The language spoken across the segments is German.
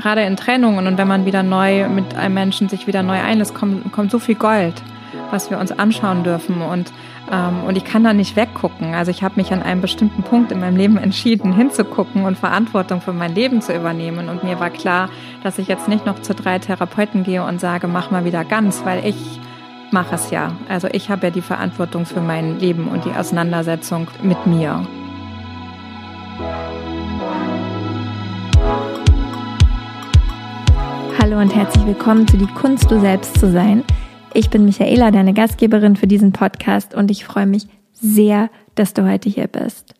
gerade in Trennungen und wenn man wieder neu mit einem Menschen sich wieder neu einlässt, kommt, kommt so viel Gold, was wir uns anschauen dürfen. Und, ähm, und ich kann da nicht weggucken. Also ich habe mich an einem bestimmten Punkt in meinem Leben entschieden, hinzugucken und Verantwortung für mein Leben zu übernehmen. Und mir war klar, dass ich jetzt nicht noch zu drei Therapeuten gehe und sage, mach mal wieder ganz, weil ich mache es ja. Also ich habe ja die Verantwortung für mein Leben und die Auseinandersetzung mit mir. Hallo und herzlich willkommen zu Die Kunst, du selbst zu sein. Ich bin Michaela, deine Gastgeberin für diesen Podcast und ich freue mich sehr, dass du heute hier bist.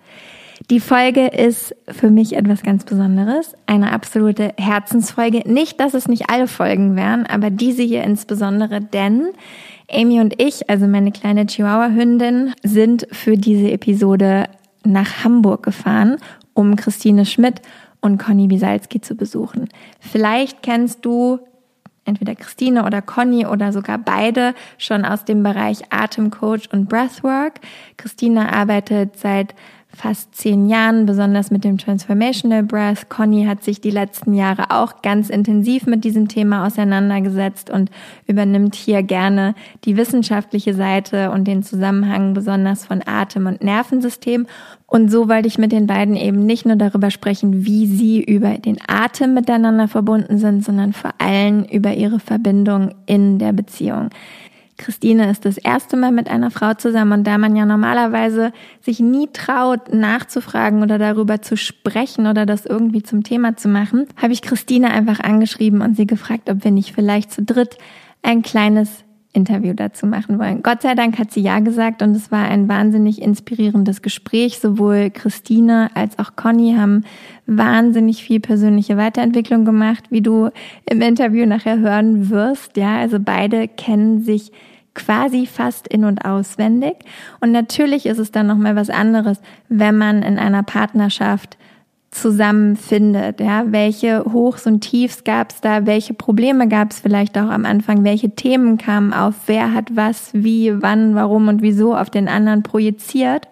Die Folge ist für mich etwas ganz Besonderes, eine absolute Herzensfolge. Nicht, dass es nicht alle Folgen wären, aber diese hier insbesondere, denn Amy und ich, also meine kleine Chihuahua-Hündin, sind für diese Episode nach Hamburg gefahren, um Christine Schmidt und Conny Wiesalski zu besuchen. Vielleicht kennst du entweder Christine oder Conny oder sogar beide schon aus dem Bereich Atemcoach und Breathwork. Christine arbeitet seit fast zehn Jahren, besonders mit dem Transformational Breath. Conny hat sich die letzten Jahre auch ganz intensiv mit diesem Thema auseinandergesetzt und übernimmt hier gerne die wissenschaftliche Seite und den Zusammenhang besonders von Atem und Nervensystem. Und so wollte ich mit den beiden eben nicht nur darüber sprechen, wie sie über den Atem miteinander verbunden sind, sondern vor allem über ihre Verbindung in der Beziehung. Christine ist das erste Mal mit einer Frau zusammen und da man ja normalerweise sich nie traut, nachzufragen oder darüber zu sprechen oder das irgendwie zum Thema zu machen, habe ich Christine einfach angeschrieben und sie gefragt, ob wir nicht vielleicht zu dritt ein kleines Interview dazu machen wollen. Gott sei Dank hat sie ja gesagt und es war ein wahnsinnig inspirierendes Gespräch. Sowohl Christine als auch Conny haben wahnsinnig viel persönliche Weiterentwicklung gemacht, wie du im Interview nachher hören wirst. Ja, also beide kennen sich quasi fast in und auswendig. Und natürlich ist es dann noch mal was anderes, wenn man in einer Partnerschaft zusammenfindet. Ja, welche Hochs und Tiefs gab es da? Welche Probleme gab es vielleicht auch am Anfang? Welche Themen kamen auf? Wer hat was, wie, wann, warum und wieso auf den anderen projiziert?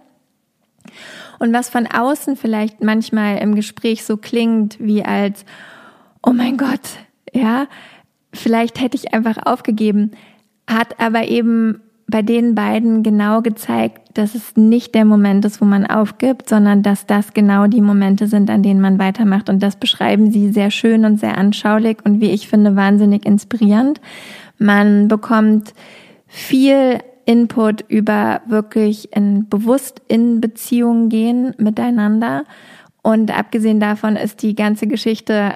Und was von außen vielleicht manchmal im Gespräch so klingt, wie als, oh mein Gott, ja, vielleicht hätte ich einfach aufgegeben hat aber eben bei den beiden genau gezeigt, dass es nicht der Moment ist, wo man aufgibt, sondern dass das genau die Momente sind, an denen man weitermacht. Und das beschreiben sie sehr schön und sehr anschaulich und wie ich finde, wahnsinnig inspirierend. Man bekommt viel Input über wirklich in, bewusst in Beziehungen gehen miteinander. Und abgesehen davon ist die ganze Geschichte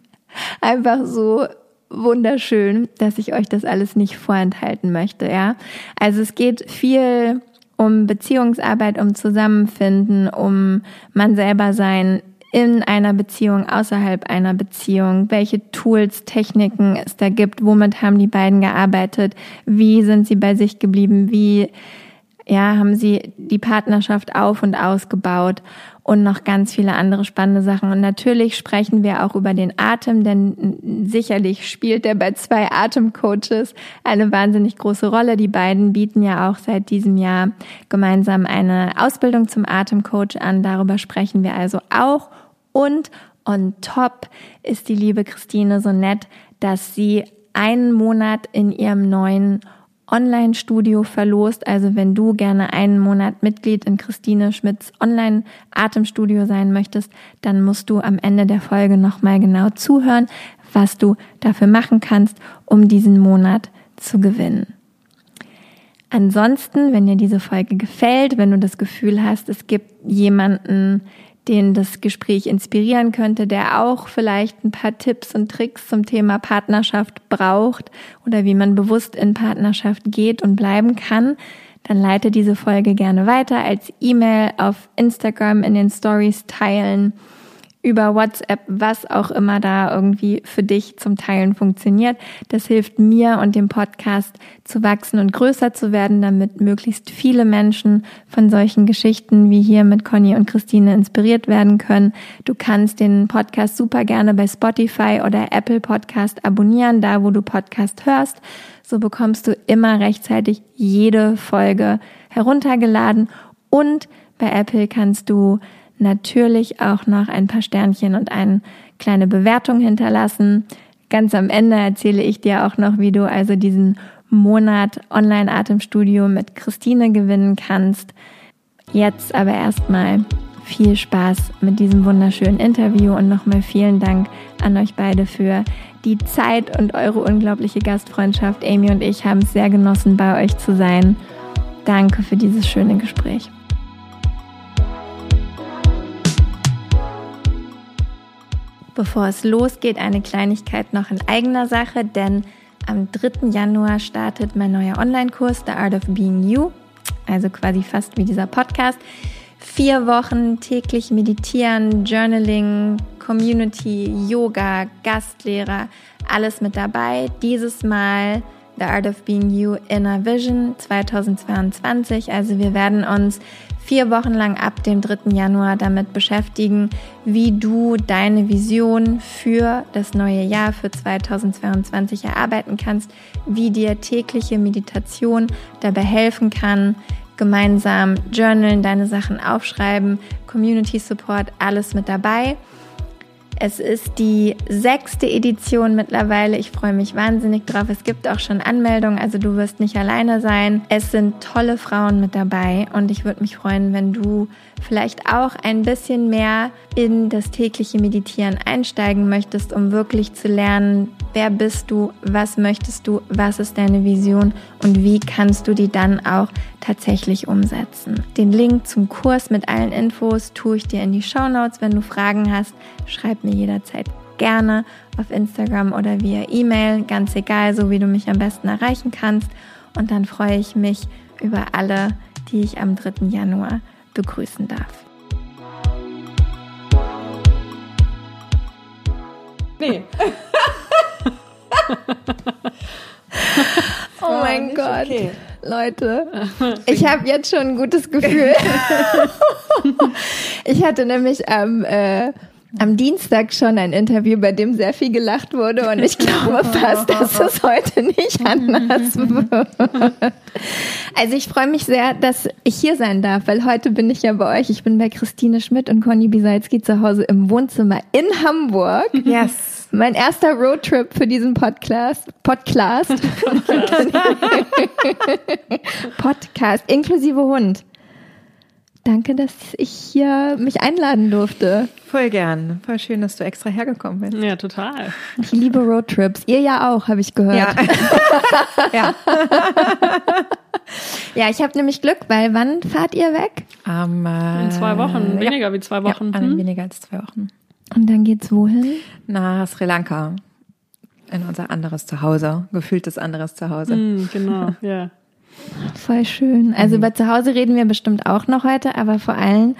einfach so wunderschön, dass ich euch das alles nicht vorenthalten möchte, ja. Also es geht viel um Beziehungsarbeit, um Zusammenfinden, um man selber sein in einer Beziehung, außerhalb einer Beziehung, welche Tools, Techniken es da gibt, womit haben die beiden gearbeitet, wie sind sie bei sich geblieben, wie ja, haben sie die Partnerschaft auf und ausgebaut und noch ganz viele andere spannende Sachen. Und natürlich sprechen wir auch über den Atem, denn sicherlich spielt der bei zwei Atemcoaches eine wahnsinnig große Rolle. Die beiden bieten ja auch seit diesem Jahr gemeinsam eine Ausbildung zum Atemcoach an. Darüber sprechen wir also auch. Und on top ist die liebe Christine so nett, dass sie einen Monat in ihrem neuen Online-Studio verlost. Also wenn du gerne einen Monat Mitglied in Christine Schmidts Online-Atemstudio sein möchtest, dann musst du am Ende der Folge nochmal genau zuhören, was du dafür machen kannst, um diesen Monat zu gewinnen. Ansonsten, wenn dir diese Folge gefällt, wenn du das Gefühl hast, es gibt jemanden, den das Gespräch inspirieren könnte, der auch vielleicht ein paar Tipps und Tricks zum Thema Partnerschaft braucht oder wie man bewusst in Partnerschaft geht und bleiben kann, dann leite diese Folge gerne weiter als E-Mail auf Instagram in den Stories teilen über WhatsApp, was auch immer da irgendwie für dich zum Teilen funktioniert. Das hilft mir und dem Podcast zu wachsen und größer zu werden, damit möglichst viele Menschen von solchen Geschichten wie hier mit Conny und Christine inspiriert werden können. Du kannst den Podcast super gerne bei Spotify oder Apple Podcast abonnieren, da wo du Podcast hörst. So bekommst du immer rechtzeitig jede Folge heruntergeladen und bei Apple kannst du natürlich auch noch ein paar Sternchen und eine kleine Bewertung hinterlassen. Ganz am Ende erzähle ich dir auch noch, wie du also diesen Monat Online-Atemstudio mit Christine gewinnen kannst. Jetzt aber erstmal viel Spaß mit diesem wunderschönen Interview und nochmal vielen Dank an euch beide für die Zeit und eure unglaubliche Gastfreundschaft. Amy und ich haben es sehr genossen, bei euch zu sein. Danke für dieses schöne Gespräch. Bevor es losgeht, eine Kleinigkeit noch in eigener Sache, denn am 3. Januar startet mein neuer Online-Kurs The Art of Being You, also quasi fast wie dieser Podcast. Vier Wochen täglich meditieren, Journaling, Community, Yoga, Gastlehrer, alles mit dabei. Dieses Mal The Art of Being You Inner Vision 2022. Also wir werden uns vier Wochen lang ab dem 3. Januar damit beschäftigen, wie du deine Vision für das neue Jahr, für 2022 erarbeiten kannst, wie dir tägliche Meditation dabei helfen kann, gemeinsam journalen, deine Sachen aufschreiben, Community Support, alles mit dabei. Es ist die sechste Edition mittlerweile. Ich freue mich wahnsinnig drauf. Es gibt auch schon Anmeldungen, also du wirst nicht alleine sein. Es sind tolle Frauen mit dabei und ich würde mich freuen, wenn du vielleicht auch ein bisschen mehr in das tägliche Meditieren einsteigen möchtest, um wirklich zu lernen, wer bist du, was möchtest du, was ist deine Vision und wie kannst du die dann auch tatsächlich umsetzen. Den Link zum Kurs mit allen Infos tue ich dir in die Show Notes. Wenn du Fragen hast, schreib mir jederzeit gerne auf Instagram oder via E-Mail, ganz egal, so wie du mich am besten erreichen kannst. Und dann freue ich mich über alle, die ich am 3. Januar begrüßen darf. Nee. oh mein Gott. Okay. Leute, ich habe jetzt schon ein gutes Gefühl. ich hatte nämlich am ähm, äh, am Dienstag schon ein Interview, bei dem sehr viel gelacht wurde und ich glaube fast, dass es heute nicht anders wird. Also ich freue mich sehr, dass ich hier sein darf, weil heute bin ich ja bei euch. Ich bin bei Christine Schmidt und Conny Bisalski zu Hause im Wohnzimmer in Hamburg. Yes. Mein erster Roadtrip für diesen Podcast. Podcast. Podcast, inklusive Hund. Danke, dass ich hier mich einladen durfte. Voll gern. Voll schön, dass du extra hergekommen bist. Ja, total. Ich liebe Roadtrips. Ihr ja auch, habe ich gehört. Ja. ja. ja, ich habe nämlich Glück, weil wann fahrt ihr weg? Um, äh, In zwei Wochen, weniger ja. wie zwei Wochen. Ja, hm? weniger als zwei Wochen. Und dann geht's wohin? Nach Sri Lanka. In unser anderes Zuhause, gefühltes anderes Zuhause. Mm, genau, ja. Voll schön. Also mhm. über zu Hause reden wir bestimmt auch noch heute, aber vor allem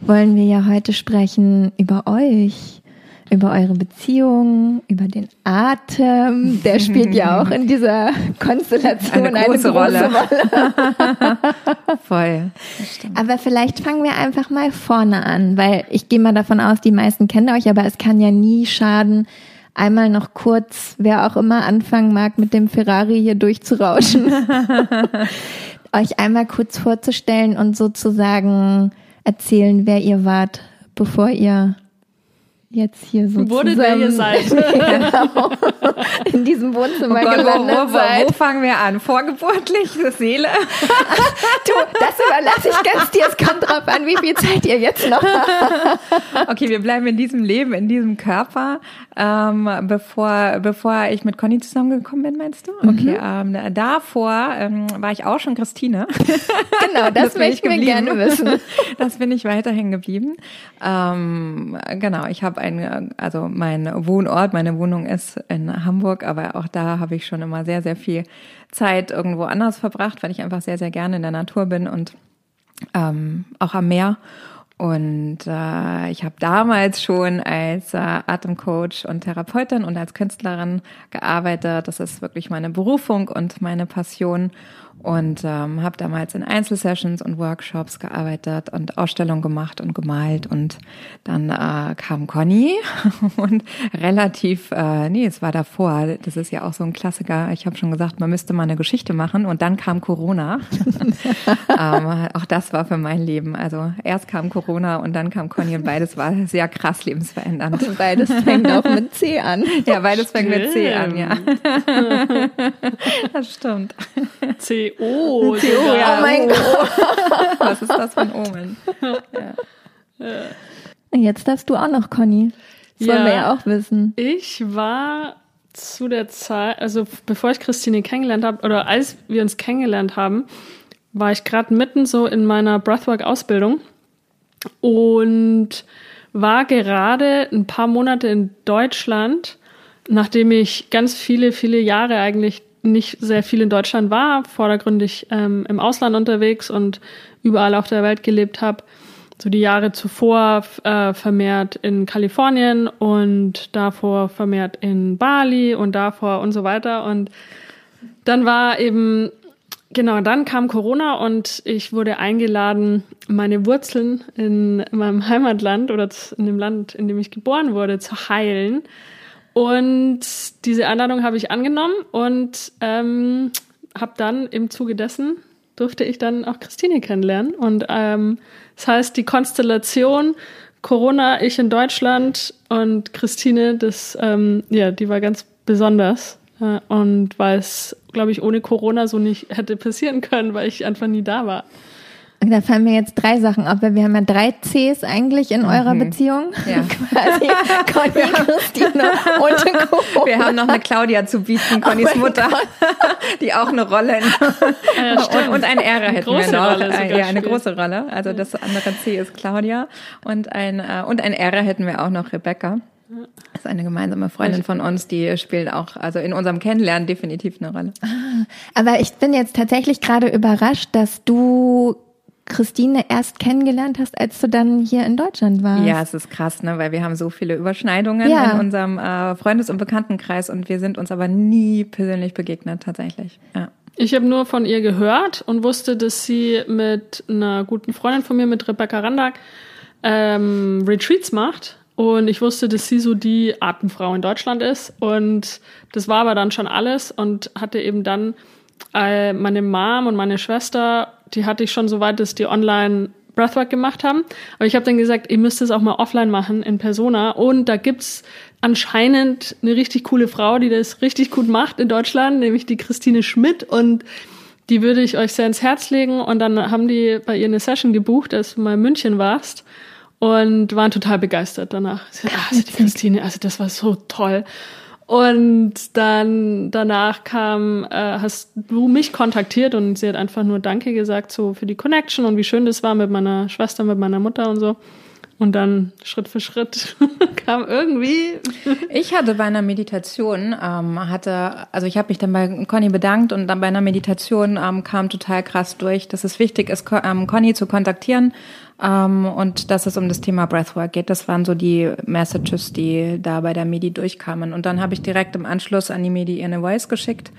wollen wir ja heute sprechen über euch, über eure Beziehung, über den Atem. Der spielt ja auch in dieser Konstellation eine große, eine große Rolle. Rolle. Voll. Aber vielleicht fangen wir einfach mal vorne an, weil ich gehe mal davon aus, die meisten kennen euch, aber es kann ja nie schaden, einmal noch kurz, wer auch immer anfangen mag, mit dem Ferrari hier durchzurauschen, euch einmal kurz vorzustellen und sozusagen erzählen, wer ihr wart, bevor ihr jetzt hier so Wurde zusammen, ihr seid. genau, in diesem Wohnzimmer oh Gott, gelandet wo, wo, seid. Wo fangen wir an? Vorgeburtlich, Seele? du, das überlasse ich ganz dir. Es kommt drauf an, wie viel Zeit ihr jetzt noch habt. okay, wir bleiben in diesem Leben, in diesem Körper, ähm, bevor, bevor ich mit Conny zusammengekommen bin, meinst du? Mhm. Okay, ähm, davor ähm, war ich auch schon Christine. genau, das, das möchten wir gerne wissen. das bin ich weiterhin geblieben. Ähm, genau, ich habe ein, also mein Wohnort, meine Wohnung ist in Hamburg, aber auch da habe ich schon immer sehr, sehr viel Zeit irgendwo anders verbracht, weil ich einfach sehr, sehr gerne in der Natur bin und ähm, auch am Meer. Und äh, ich habe damals schon als äh, Atemcoach und Therapeutin und als Künstlerin gearbeitet. Das ist wirklich meine Berufung und meine Passion. Und ähm, habe damals in Einzelsessions und Workshops gearbeitet und Ausstellungen gemacht und gemalt und dann äh, kam Conny und relativ, äh, nee, es war davor, das ist ja auch so ein Klassiker, ich habe schon gesagt, man müsste mal eine Geschichte machen und dann kam Corona. ähm, auch das war für mein Leben, also erst kam Corona und dann kam Conny und beides war sehr krass lebensverändernd. Und beides fängt auch mit C an. Ja, beides fängt mit C an, ja. das stimmt. C CO. CO, ja. Oh mein Gott. Was ist das für ein Omen? Ja. Jetzt darfst du auch noch, Conny. Das ja, wollen wir ja auch wissen. Ich war zu der Zeit, also bevor ich Christine kennengelernt habe, oder als wir uns kennengelernt haben, war ich gerade mitten so in meiner Breathwork-Ausbildung und war gerade ein paar Monate in Deutschland, nachdem ich ganz viele, viele Jahre eigentlich nicht sehr viel in Deutschland war, vordergründig ähm, im Ausland unterwegs und überall auf der Welt gelebt habe. So die Jahre zuvor äh, vermehrt in Kalifornien und davor vermehrt in Bali und davor und so weiter. Und dann war eben, genau, dann kam Corona und ich wurde eingeladen, meine Wurzeln in meinem Heimatland oder in dem Land, in dem ich geboren wurde, zu heilen. Und diese Einladung habe ich angenommen und ähm, habe dann im Zuge dessen durfte ich dann auch Christine kennenlernen. Und ähm, das heißt, die Konstellation Corona, ich in Deutschland und Christine, das, ähm, ja, die war ganz besonders. Äh, und weil es, glaube ich, ohne Corona so nicht hätte passieren können, weil ich einfach nie da war. Da fallen mir jetzt drei Sachen auf, weil wir haben ja drei Cs eigentlich in mhm. eurer Beziehung. Ja. Quasi Conny, Christine und Co. Wir haben noch eine Claudia zu bieten, Connys oh Mutter, Gott. die auch eine Rolle in, ja, und, und ein R hätten wir noch. Äh, ja, eine große Rolle. Also das andere C ist Claudia und ein äh, und ein R hätten wir auch noch Rebecca. Das ist eine gemeinsame Freundin von uns, die spielt auch, also in unserem Kennenlernen definitiv eine Rolle. Ah, aber ich bin jetzt tatsächlich gerade überrascht, dass du Christine erst kennengelernt hast, als du dann hier in Deutschland warst. Ja, es ist krass, ne, weil wir haben so viele Überschneidungen ja. in unserem äh, Freundes- und Bekanntenkreis und wir sind uns aber nie persönlich begegnet tatsächlich. Ja. Ich habe nur von ihr gehört und wusste, dass sie mit einer guten Freundin von mir, mit Rebecca Randak, ähm, Retreats macht. Und ich wusste, dass sie so die Atemfrau in Deutschland ist. Und das war aber dann schon alles und hatte eben dann äh, meine Mom und meine Schwester die hatte ich schon so weit, dass die online Breathwork gemacht haben. Aber ich habe dann gesagt, ihr müsst es auch mal offline machen in Persona. Und da gibt's anscheinend eine richtig coole Frau, die das richtig gut macht in Deutschland, nämlich die Christine Schmidt. Und die würde ich euch sehr ins Herz legen. Und dann haben die bei ihr eine Session gebucht, als du mal in München warst. Und waren total begeistert danach. Also die Christine, also das war so toll. Und dann danach kam, äh, hast du mich kontaktiert und sie hat einfach nur Danke gesagt so für die Connection und wie schön das war mit meiner Schwester, mit meiner Mutter und so. Und dann Schritt für Schritt kam irgendwie. Ich hatte bei einer Meditation, ähm, hatte, also ich habe mich dann bei Conny bedankt und dann bei einer Meditation ähm, kam total krass durch, dass es wichtig ist, ähm, Conny zu kontaktieren ähm, und dass es um das Thema Breathwork geht. Das waren so die Messages, die da bei der Medi durchkamen. Und dann habe ich direkt im Anschluss an die Medi eine Voice geschickt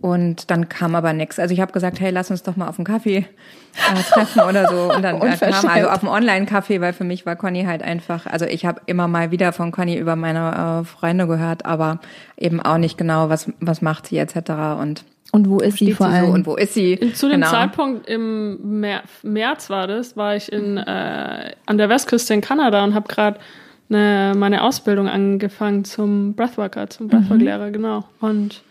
und dann kam aber nichts. Also ich habe gesagt, hey, lass uns doch mal auf einen Kaffee äh, treffen oder so. Und dann äh, kam also auf einen Online-Kaffee, weil für mich war Conny halt einfach, also ich habe immer mal wieder von Conny über meine äh, Freunde gehört, aber eben auch nicht genau, was, was macht sie etc. Und und wo ist sie vor allem? So und wo ist sie? Zu dem genau. Zeitpunkt im März war das, war ich in, äh, an der Westküste in Kanada und habe gerade meine Ausbildung angefangen zum Breathworker, zum Breathwork-Lehrer, mhm. genau. Und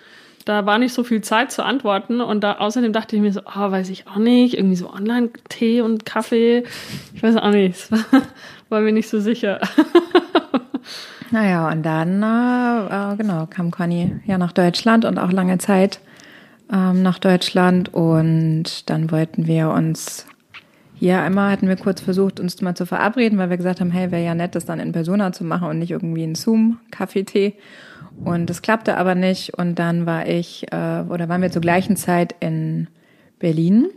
da war nicht so viel Zeit zu antworten und da außerdem dachte ich mir so, oh, weiß ich auch nicht, irgendwie so Online-Tee und Kaffee, ich weiß auch nicht, war, war mir nicht so sicher. naja, und dann, äh, äh, genau, kam Conny ja nach Deutschland und auch lange Zeit ähm, nach Deutschland und dann wollten wir uns hier einmal hatten wir kurz versucht, uns mal zu verabreden, weil wir gesagt haben, hey, wäre ja nett, das dann in Persona zu machen und nicht irgendwie in Zoom, Kaffee-Tee. Und das klappte aber nicht. Und dann war ich, äh, oder waren wir zur gleichen Zeit in Berlin.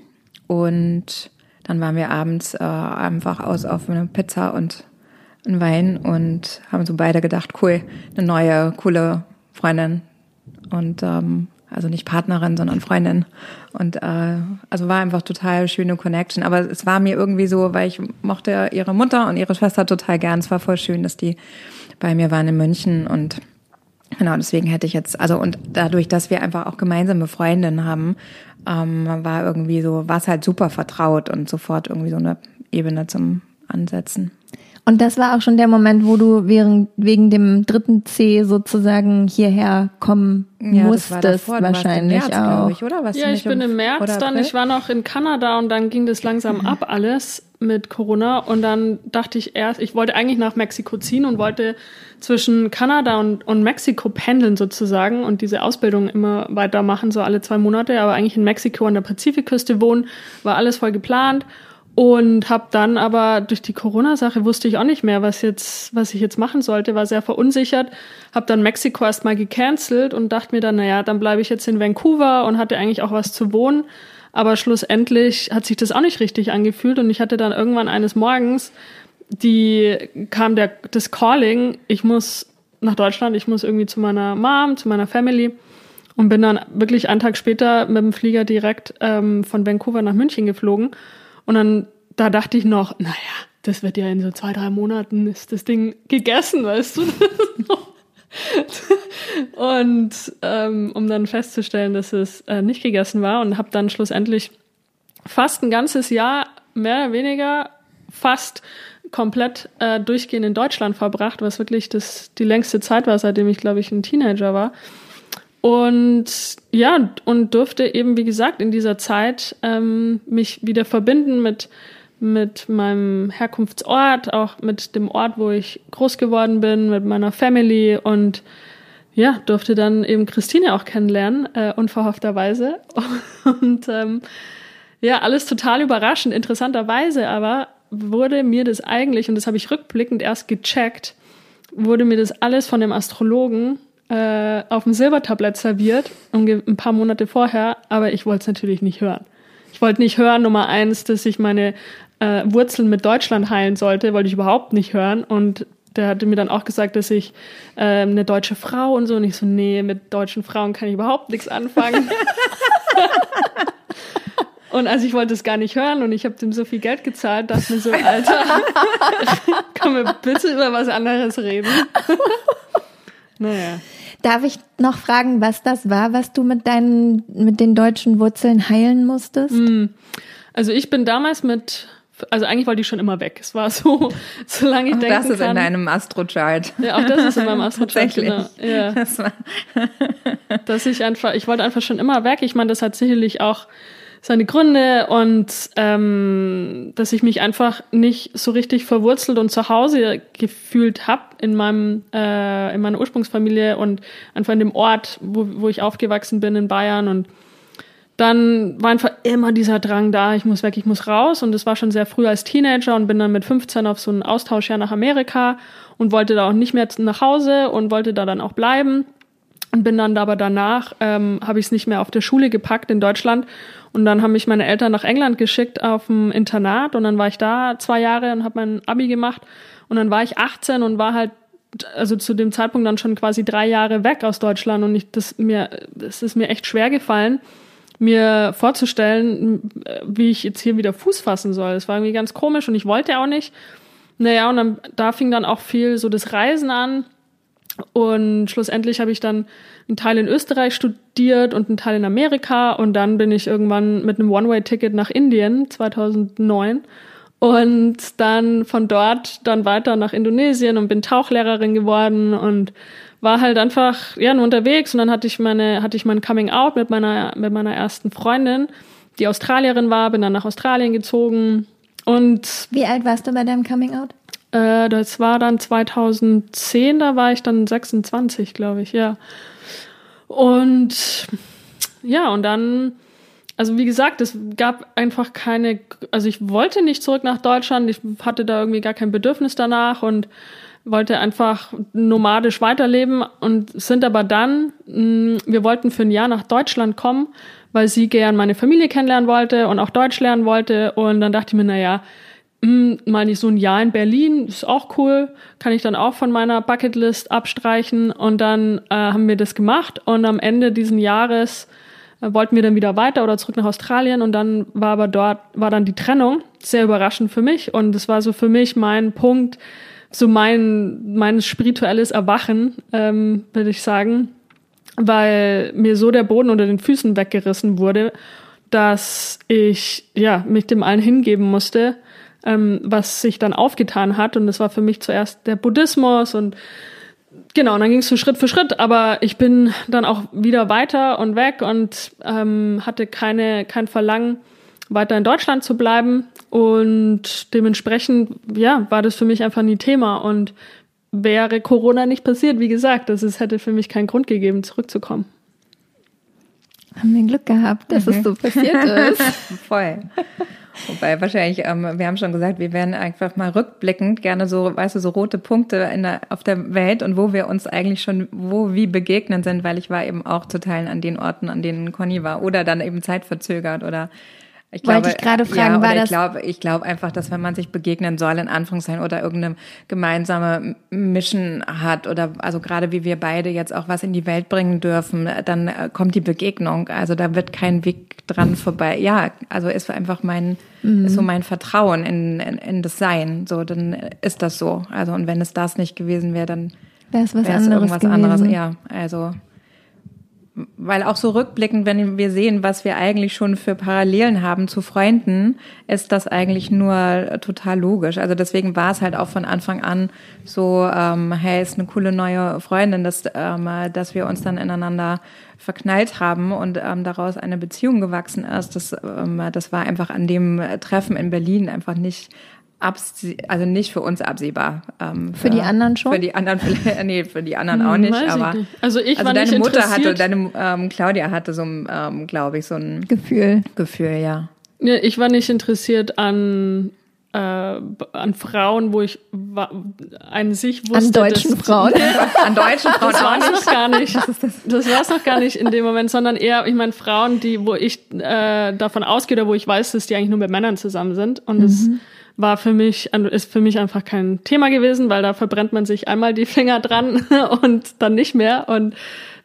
Und dann waren wir abends äh, einfach aus auf eine Pizza und einen Wein und haben so beide gedacht, cool, eine neue, coole Freundin. Und ähm, also nicht Partnerin, sondern Freundin. Und äh, also war einfach total schöne Connection. Aber es war mir irgendwie so, weil ich mochte ihre Mutter und ihre Schwester total gern. Es war voll schön, dass die bei mir waren in München und genau deswegen hätte ich jetzt, also und dadurch, dass wir einfach auch gemeinsame Freundinnen haben, ähm, war irgendwie so, war es halt super vertraut und sofort irgendwie so eine Ebene zum Ansetzen. Und das war auch schon der Moment, wo du wegen, wegen dem dritten C sozusagen hierher kommen ja, musstest, davor, wahrscheinlich März, auch. Ich, oder? Was ja, ich bin im März dann, ich war noch in Kanada und dann ging das langsam mhm. ab alles mit Corona und dann dachte ich erst, ich wollte eigentlich nach Mexiko ziehen und wollte zwischen Kanada und, und Mexiko pendeln sozusagen und diese Ausbildung immer weitermachen, so alle zwei Monate, aber eigentlich in Mexiko an der Pazifikküste wohnen, war alles voll geplant und habe dann aber durch die Corona-Sache wusste ich auch nicht mehr, was jetzt, was ich jetzt machen sollte, war sehr verunsichert. Habe dann Mexiko erstmal gecancelt und dachte mir dann, naja, dann bleibe ich jetzt in Vancouver und hatte eigentlich auch was zu wohnen. Aber schlussendlich hat sich das auch nicht richtig angefühlt und ich hatte dann irgendwann eines Morgens die kam der das Calling, ich muss nach Deutschland, ich muss irgendwie zu meiner Mom, zu meiner Family und bin dann wirklich einen Tag später mit dem Flieger direkt ähm, von Vancouver nach München geflogen und dann, da dachte ich noch, naja, das wird ja in so zwei, drei Monaten ist das Ding gegessen, weißt du? und ähm, um dann festzustellen, dass es äh, nicht gegessen war und habe dann schlussendlich fast ein ganzes Jahr mehr oder weniger fast komplett äh, durchgehend in Deutschland verbracht, was wirklich das die längste Zeit war, seitdem ich glaube ich ein Teenager war. Und ja, und durfte eben, wie gesagt, in dieser Zeit ähm, mich wieder verbinden mit, mit meinem Herkunftsort, auch mit dem Ort, wo ich groß geworden bin, mit meiner Family und ja, durfte dann eben Christine auch kennenlernen, äh, unverhoffterweise. Und ähm, ja, alles total überraschend, interessanterweise aber wurde mir das eigentlich, und das habe ich rückblickend erst gecheckt, wurde mir das alles von dem Astrologen äh, auf dem Silbertablett serviert, ein paar Monate vorher, aber ich wollte es natürlich nicht hören. Ich wollte nicht hören, Nummer eins, dass ich meine äh, Wurzeln mit Deutschland heilen sollte, wollte ich überhaupt nicht hören. Und der hatte mir dann auch gesagt, dass ich äh, eine deutsche Frau und so. Und ich so, nee, mit deutschen Frauen kann ich überhaupt nichts anfangen. und also ich wollte es gar nicht hören und ich habe dem so viel Geld gezahlt, dass mir so, Alter, können wir bitte über was anderes reden? naja. Darf ich noch fragen, was das war, was du mit deinen, mit den deutschen Wurzeln heilen musstest? Hm. Also ich bin damals mit, also eigentlich wollte ich schon immer weg. Es war so, solange ich auch denken das ist kann, in deinem Astrochart. Ja, auch das ist in meinem Astrochart. genau. Ja. Das war Dass ich einfach, ich wollte einfach schon immer weg. Ich meine, das hat sicherlich auch seine Gründe und ähm, dass ich mich einfach nicht so richtig verwurzelt und zu Hause gefühlt habe in meinem äh, in meiner Ursprungsfamilie und einfach in dem Ort, wo, wo ich aufgewachsen bin in Bayern. Und dann war einfach immer dieser Drang da, ich muss weg, ich muss raus. Und das war schon sehr früh als Teenager und bin dann mit 15 auf so einen Austauschjahr nach Amerika und wollte da auch nicht mehr nach Hause und wollte da dann auch bleiben. Und bin dann aber danach, ähm, habe ich es nicht mehr auf der Schule gepackt in Deutschland und dann haben mich meine Eltern nach England geschickt auf ein Internat und dann war ich da zwei Jahre und habe mein Abi gemacht und dann war ich 18 und war halt also zu dem Zeitpunkt dann schon quasi drei Jahre weg aus Deutschland und ich, das mir, das ist mir echt schwer gefallen, mir vorzustellen, wie ich jetzt hier wieder Fuß fassen soll. Es war irgendwie ganz komisch und ich wollte auch nicht. Naja, und dann, da fing dann auch viel so das Reisen an und schlussendlich habe ich dann einen Teil in Österreich studiert und einen Teil in Amerika. Und dann bin ich irgendwann mit einem One-Way-Ticket nach Indien 2009. Und dann von dort dann weiter nach Indonesien und bin Tauchlehrerin geworden und war halt einfach ja nur unterwegs und dann hatte ich meine hatte ich mein Coming Out mit meiner mit meiner ersten Freundin, die Australierin war, bin dann nach Australien gezogen und Wie alt warst du bei deinem Coming Out? Äh, das war dann 2010, da war ich dann 26, glaube ich, ja. Und ja, und dann, also wie gesagt, es gab einfach keine, also ich wollte nicht zurück nach Deutschland, ich hatte da irgendwie gar kein Bedürfnis danach und wollte einfach nomadisch weiterleben und sind aber dann, mh, wir wollten für ein Jahr nach Deutschland kommen, weil sie gern meine Familie kennenlernen wollte und auch Deutsch lernen wollte. Und dann dachte ich mir, naja, hm, meine ich so ein Jahr in Berlin, ist auch cool, kann ich dann auch von meiner Bucketlist abstreichen und dann äh, haben wir das gemacht und am Ende diesen Jahres äh, wollten wir dann wieder weiter oder zurück nach Australien und dann war aber dort, war dann die Trennung, sehr überraschend für mich und es war so für mich mein Punkt, so mein, mein spirituelles Erwachen, ähm, würde ich sagen, weil mir so der Boden unter den Füßen weggerissen wurde, dass ich ja mich dem allen hingeben musste, ähm, was sich dann aufgetan hat. Und das war für mich zuerst der Buddhismus und genau, und dann ging es so Schritt für Schritt, aber ich bin dann auch wieder weiter und weg und ähm, hatte keine, kein Verlangen, weiter in Deutschland zu bleiben. Und dementsprechend, ja, war das für mich einfach nie Thema. Und wäre Corona nicht passiert, wie gesagt, das es hätte für mich keinen Grund gegeben, zurückzukommen. Haben wir Glück gehabt, dass mhm. es so passiert ist. Voll. Wobei wahrscheinlich, ähm, wir haben schon gesagt, wir werden einfach mal rückblickend gerne so, weißt du, so rote Punkte in der, auf der Welt und wo wir uns eigentlich schon, wo wie begegnen sind, weil ich war eben auch total an den Orten, an denen Conny war oder dann eben zeitverzögert oder ich glaube, Wollte ich gerade fragen, ja, war das? Ich glaube, ich glaube einfach, dass wenn man sich begegnen soll, in Anführungszeichen, oder irgendeine gemeinsame Mission hat, oder also gerade wie wir beide jetzt auch was in die Welt bringen dürfen, dann äh, kommt die Begegnung. Also da wird kein Weg dran vorbei. Ja, also ist einfach mein, mhm. ist so mein Vertrauen in, in, in das Sein. So, dann ist das so. Also, und wenn es das nicht gewesen wäre, dann wäre es was anderes irgendwas gewesen. anderes. Ja, also weil auch so rückblickend, wenn wir sehen, was wir eigentlich schon für Parallelen haben zu Freunden, ist das eigentlich nur total logisch. Also deswegen war es halt auch von Anfang an so, ähm, hey, ist eine coole neue Freundin, dass, ähm, dass wir uns dann ineinander verknallt haben und ähm, daraus eine Beziehung gewachsen ist. Das, ähm, das war einfach an dem Treffen in Berlin einfach nicht also nicht für uns absehbar. Ähm, für, für, die anderen schon? Für die anderen, nee, für die anderen hm, auch nicht. aber nicht. also ich also war deine nicht Mutter hatte, deine ähm, Claudia hatte so, ähm, glaube ich, so ein Gefühl. Gefühl, ja. ja. Ich war nicht interessiert an äh, an Frauen, wo ich an sich wusste. An deutschen dass, Frauen. an deutschen Frauen das war es noch gar nicht. Das, das war es noch gar nicht in dem Moment, sondern eher, ich meine, Frauen, die, wo ich äh, davon ausgehe oder wo ich weiß, dass die eigentlich nur mit Männern zusammen sind. Und es mhm war für mich, ist für mich einfach kein Thema gewesen, weil da verbrennt man sich einmal die Finger dran und dann nicht mehr. Und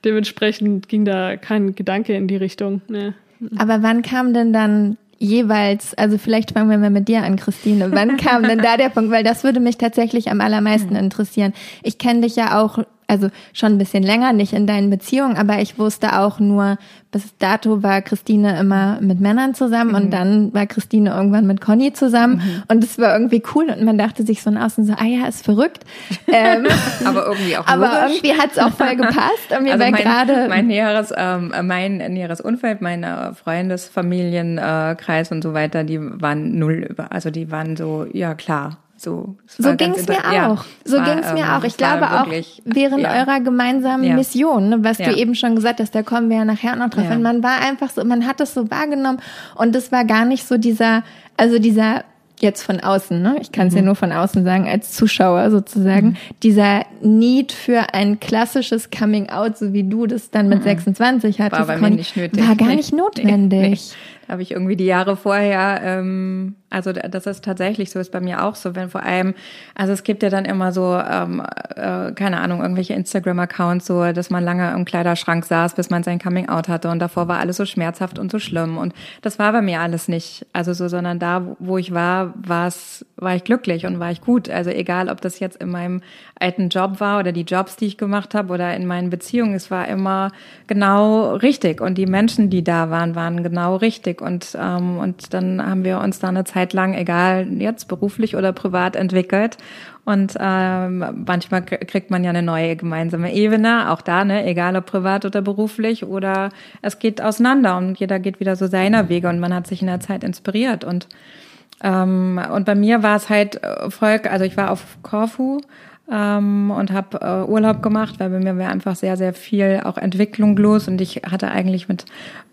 dementsprechend ging da kein Gedanke in die Richtung. Nee. Aber wann kam denn dann jeweils, also vielleicht fangen wir mal mit dir an, Christine. Wann kam denn da der Punkt? Weil das würde mich tatsächlich am allermeisten hm. interessieren. Ich kenne dich ja auch also schon ein bisschen länger, nicht in deinen Beziehungen, aber ich wusste auch nur, bis dato war Christine immer mit Männern zusammen mhm. und dann war Christine irgendwann mit Conny zusammen mhm. und es war irgendwie cool und man dachte sich so von außen so, ah ja, ist verrückt. ähm, aber irgendwie auch Aber logisch. irgendwie hat es auch voll gepasst und mir also war gerade mein näheres ähm, mein näheres Umfeld, meine Freundesfamilienkreis äh, und so weiter, die waren null über, also die waren so, ja klar, so, so ging es mir auch. Ja, so ging es mir ähm, auch. Ich glaube auch während ja. eurer gemeinsamen ja. Mission, ne, was du eben schon gesagt hast, da kommen wir ja nachher noch drauf. Und man war einfach so, man hat es so wahrgenommen und es war gar nicht so dieser, also dieser jetzt von außen, ne? Ich kann es mhm. ja nur von außen sagen, als Zuschauer sozusagen, mhm. dieser Need für ein klassisches Coming Out, so wie du das dann mit mhm. 26 hattest, war, bei mir nicht nötig. war gar nicht notwendig. Nee, nee. Habe ich irgendwie die Jahre vorher ähm, also das ist tatsächlich so, ist bei mir auch so, wenn vor allem, also es gibt ja dann immer so, ähm, äh, keine Ahnung, irgendwelche Instagram-Accounts, so, dass man lange im Kleiderschrank saß, bis man sein Coming-out hatte und davor war alles so schmerzhaft und so schlimm und das war bei mir alles nicht, also so, sondern da, wo ich war, war es, war ich glücklich und war ich gut, also egal, ob das jetzt in meinem alten Job war oder die Jobs, die ich gemacht habe oder in meinen Beziehungen, es war immer genau richtig und die Menschen, die da waren, waren genau richtig und ähm, und dann haben wir uns da eine Zeit lang, egal jetzt beruflich oder privat, entwickelt. Und ähm, manchmal kriegt man ja eine neue gemeinsame Ebene, auch da, ne, egal ob privat oder beruflich, oder es geht auseinander und jeder geht wieder so seiner Wege und man hat sich in der Zeit inspiriert. Und ähm, und bei mir war es halt Volk, also ich war auf Korfu ähm, und habe äh, Urlaub gemacht, weil bei mir war einfach sehr, sehr viel auch Entwicklung los und ich hatte eigentlich mit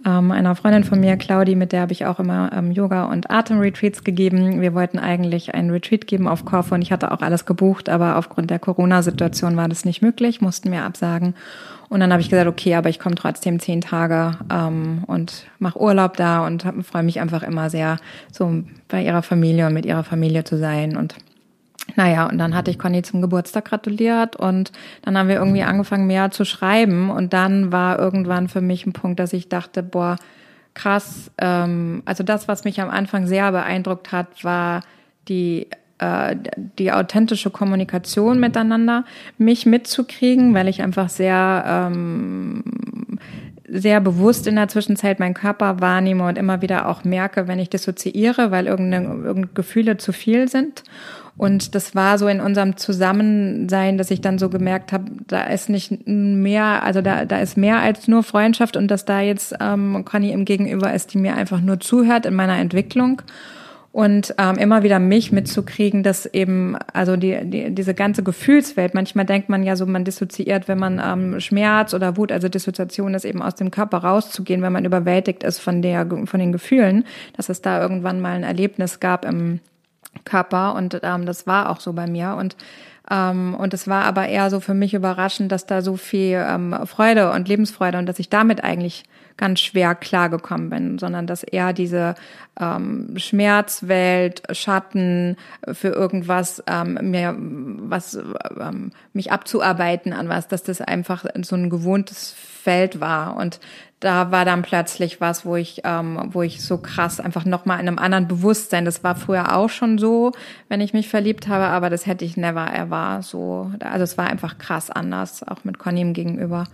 ähm, einer Freundin von mir, Claudi, mit der habe ich auch immer ähm, Yoga und Atemretreats gegeben. Wir wollten eigentlich einen Retreat geben auf Korfu und ich hatte auch alles gebucht, aber aufgrund der Corona-Situation war das nicht möglich, mussten wir absagen. Und dann habe ich gesagt, okay, aber ich komme trotzdem zehn Tage ähm, und mache Urlaub da und freue mich einfach immer sehr, so bei ihrer Familie und mit ihrer Familie zu sein und naja, und dann hatte ich Conny zum Geburtstag gratuliert und dann haben wir irgendwie angefangen, mehr zu schreiben. Und dann war irgendwann für mich ein Punkt, dass ich dachte, boah, krass. Ähm, also das, was mich am Anfang sehr beeindruckt hat, war die äh, die authentische Kommunikation miteinander, mich mitzukriegen, weil ich einfach sehr ähm, sehr bewusst in der Zwischenzeit meinen Körper wahrnehme und immer wieder auch merke, wenn ich dissoziiere, weil irgendeine, irgendeine Gefühle zu viel sind. Und das war so in unserem Zusammensein, dass ich dann so gemerkt habe, da ist nicht mehr, also da, da ist mehr als nur Freundschaft und dass da jetzt ähm, Conny im Gegenüber ist, die mir einfach nur zuhört in meiner Entwicklung. Und ähm, immer wieder mich mitzukriegen, dass eben, also die, die, diese ganze Gefühlswelt, manchmal denkt man ja so, man dissoziiert, wenn man ähm, Schmerz oder Wut, also Dissoziation ist eben aus dem Körper rauszugehen, wenn man überwältigt ist von der, von den Gefühlen, dass es da irgendwann mal ein Erlebnis gab im Körper und ähm, das war auch so bei mir. Und ähm, und es war aber eher so für mich überraschend, dass da so viel ähm, Freude und Lebensfreude und dass ich damit eigentlich ganz schwer klargekommen bin, sondern dass eher diese ähm, Schmerzwelt, Schatten für irgendwas ähm, mir was ähm, mich abzuarbeiten an was, dass das einfach so ein gewohntes Feld war. Und da war dann plötzlich was, wo ich, ähm, wo ich so krass einfach nochmal in einem anderen Bewusstsein. Das war früher auch schon so, wenn ich mich verliebt habe, aber das hätte ich never ever so. Also es war einfach krass anders, auch mit Conny gegenüber.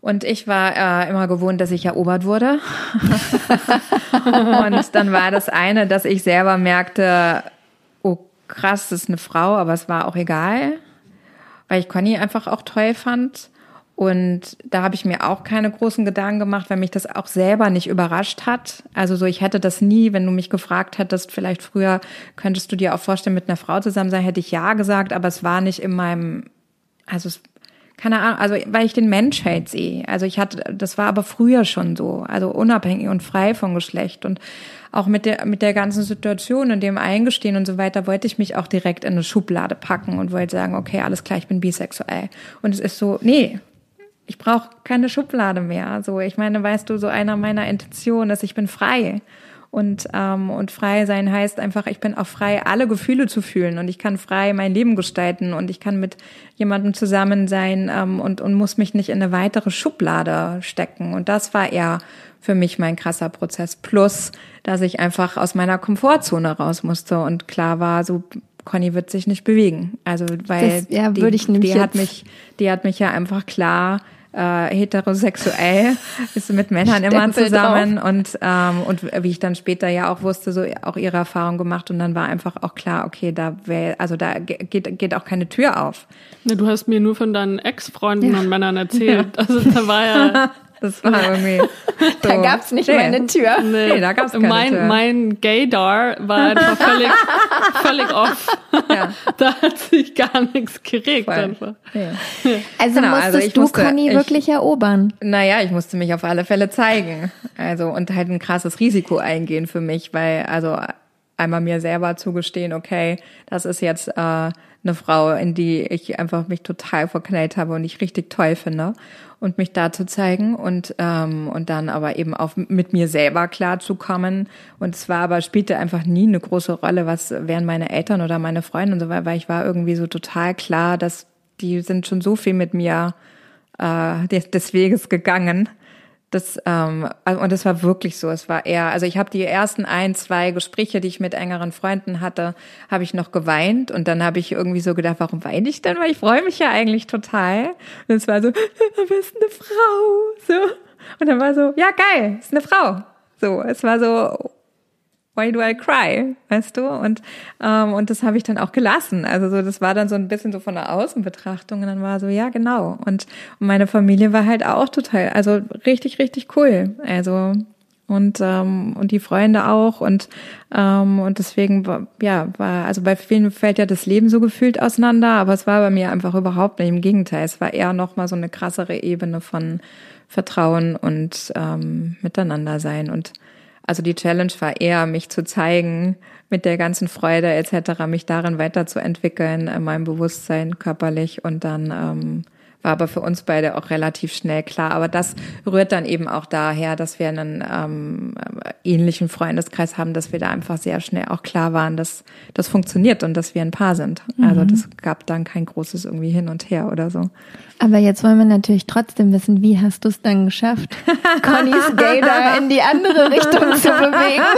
Und ich war äh, immer gewohnt, dass ich erobert wurde. und dann war das eine, dass ich selber merkte, oh krass, das ist eine Frau, aber es war auch egal, weil ich Conny einfach auch toll fand. Und da habe ich mir auch keine großen Gedanken gemacht, weil mich das auch selber nicht überrascht hat. Also so, ich hätte das nie, wenn du mich gefragt hättest, vielleicht früher könntest du dir auch vorstellen, mit einer Frau zusammen sein, hätte ich ja gesagt, aber es war nicht in meinem, also es keine Ahnung, also weil ich den Mensch halt sehe. Also ich hatte, das war aber früher schon so, also unabhängig und frei von Geschlecht und auch mit der mit der ganzen Situation und dem Eingestehen und so weiter wollte ich mich auch direkt in eine Schublade packen und wollte sagen, okay, alles klar, ich bin bisexuell. Und es ist so, nee, ich brauche keine Schublade mehr. So, ich meine, weißt du, so einer meiner Intentionen ist, ich bin frei. Und, ähm, und frei sein heißt einfach, ich bin auch frei, alle Gefühle zu fühlen und ich kann frei mein Leben gestalten und ich kann mit jemandem zusammen sein ähm, und, und muss mich nicht in eine weitere Schublade stecken. Und das war eher für mich mein krasser Prozess. Plus, dass ich einfach aus meiner Komfortzone raus musste und klar war, so Conny wird sich nicht bewegen. Also weil das, ja, die, die hat mich, die hat mich ja einfach klar äh, heterosexuell, ist mit Männern immer zusammen drauf. und ähm, und wie ich dann später ja auch wusste, so auch ihre Erfahrung gemacht und dann war einfach auch klar, okay, da wär, also da geht geht auch keine Tür auf. Ja, du hast mir nur von deinen Ex-Freunden ja. und Männern erzählt, ja. also da war ja Das war irgendwie. So. Da gab's nicht nee. mal eine Tür. Nee, da gab's keine mein, Tür. Mein Gaydar war einfach völlig, völlig off. Ja. Da hat sich gar nichts geregt Voll. einfach. Ja. Also genau, musstest also du musste, Conny ich, wirklich erobern? Naja, ich musste mich auf alle Fälle zeigen. Also und halt ein krasses Risiko eingehen für mich, weil also einmal mir selber zugestehen, okay, das ist jetzt äh, eine Frau, in die ich einfach mich total verknallt habe und ich richtig toll finde und mich da zu zeigen und ähm, und dann aber eben auch mit mir selber klarzukommen. Und es war aber spielte einfach nie eine große Rolle, was wären meine Eltern oder meine Freunde und so weiter, weil ich war irgendwie so total klar, dass die sind schon so viel mit mir äh, des Weges gegangen das, ähm, also, und das war wirklich so. Es war eher, also ich habe die ersten ein, zwei Gespräche, die ich mit engeren Freunden hatte, habe ich noch geweint und dann habe ich irgendwie so gedacht, warum weine ich denn? Weil ich freue mich ja eigentlich total. Und es war so, du bist eine Frau. So. Und dann war so, ja geil, ist eine Frau. So, es war so, Why do I cry? Weißt du? Und, ähm, und das habe ich dann auch gelassen. Also so, das war dann so ein bisschen so von der Außenbetrachtung und dann war so, ja, genau. Und, meine Familie war halt auch total, also richtig, richtig cool. Also und ähm, und die Freunde auch und ähm, und deswegen ja war also bei vielen fällt ja das Leben so gefühlt auseinander, aber es war bei mir einfach überhaupt nicht. Im Gegenteil, es war eher noch mal so eine krassere Ebene von Vertrauen und ähm, Miteinander sein und also die Challenge war eher, mich zu zeigen mit der ganzen Freude etc., mich darin weiterzuentwickeln, in meinem Bewusstsein körperlich und dann ähm, war aber für uns beide auch relativ schnell klar. Aber das rührt dann eben auch daher, dass wir einen ähm, ähnlichen Freundeskreis haben, dass wir da einfach sehr schnell auch klar waren, dass das funktioniert und dass wir ein Paar sind. Mhm. Also das gab dann kein großes irgendwie hin und her oder so. Aber jetzt wollen wir natürlich trotzdem wissen, wie hast du es dann geschafft, Connys Gator in die andere Richtung zu bewegen?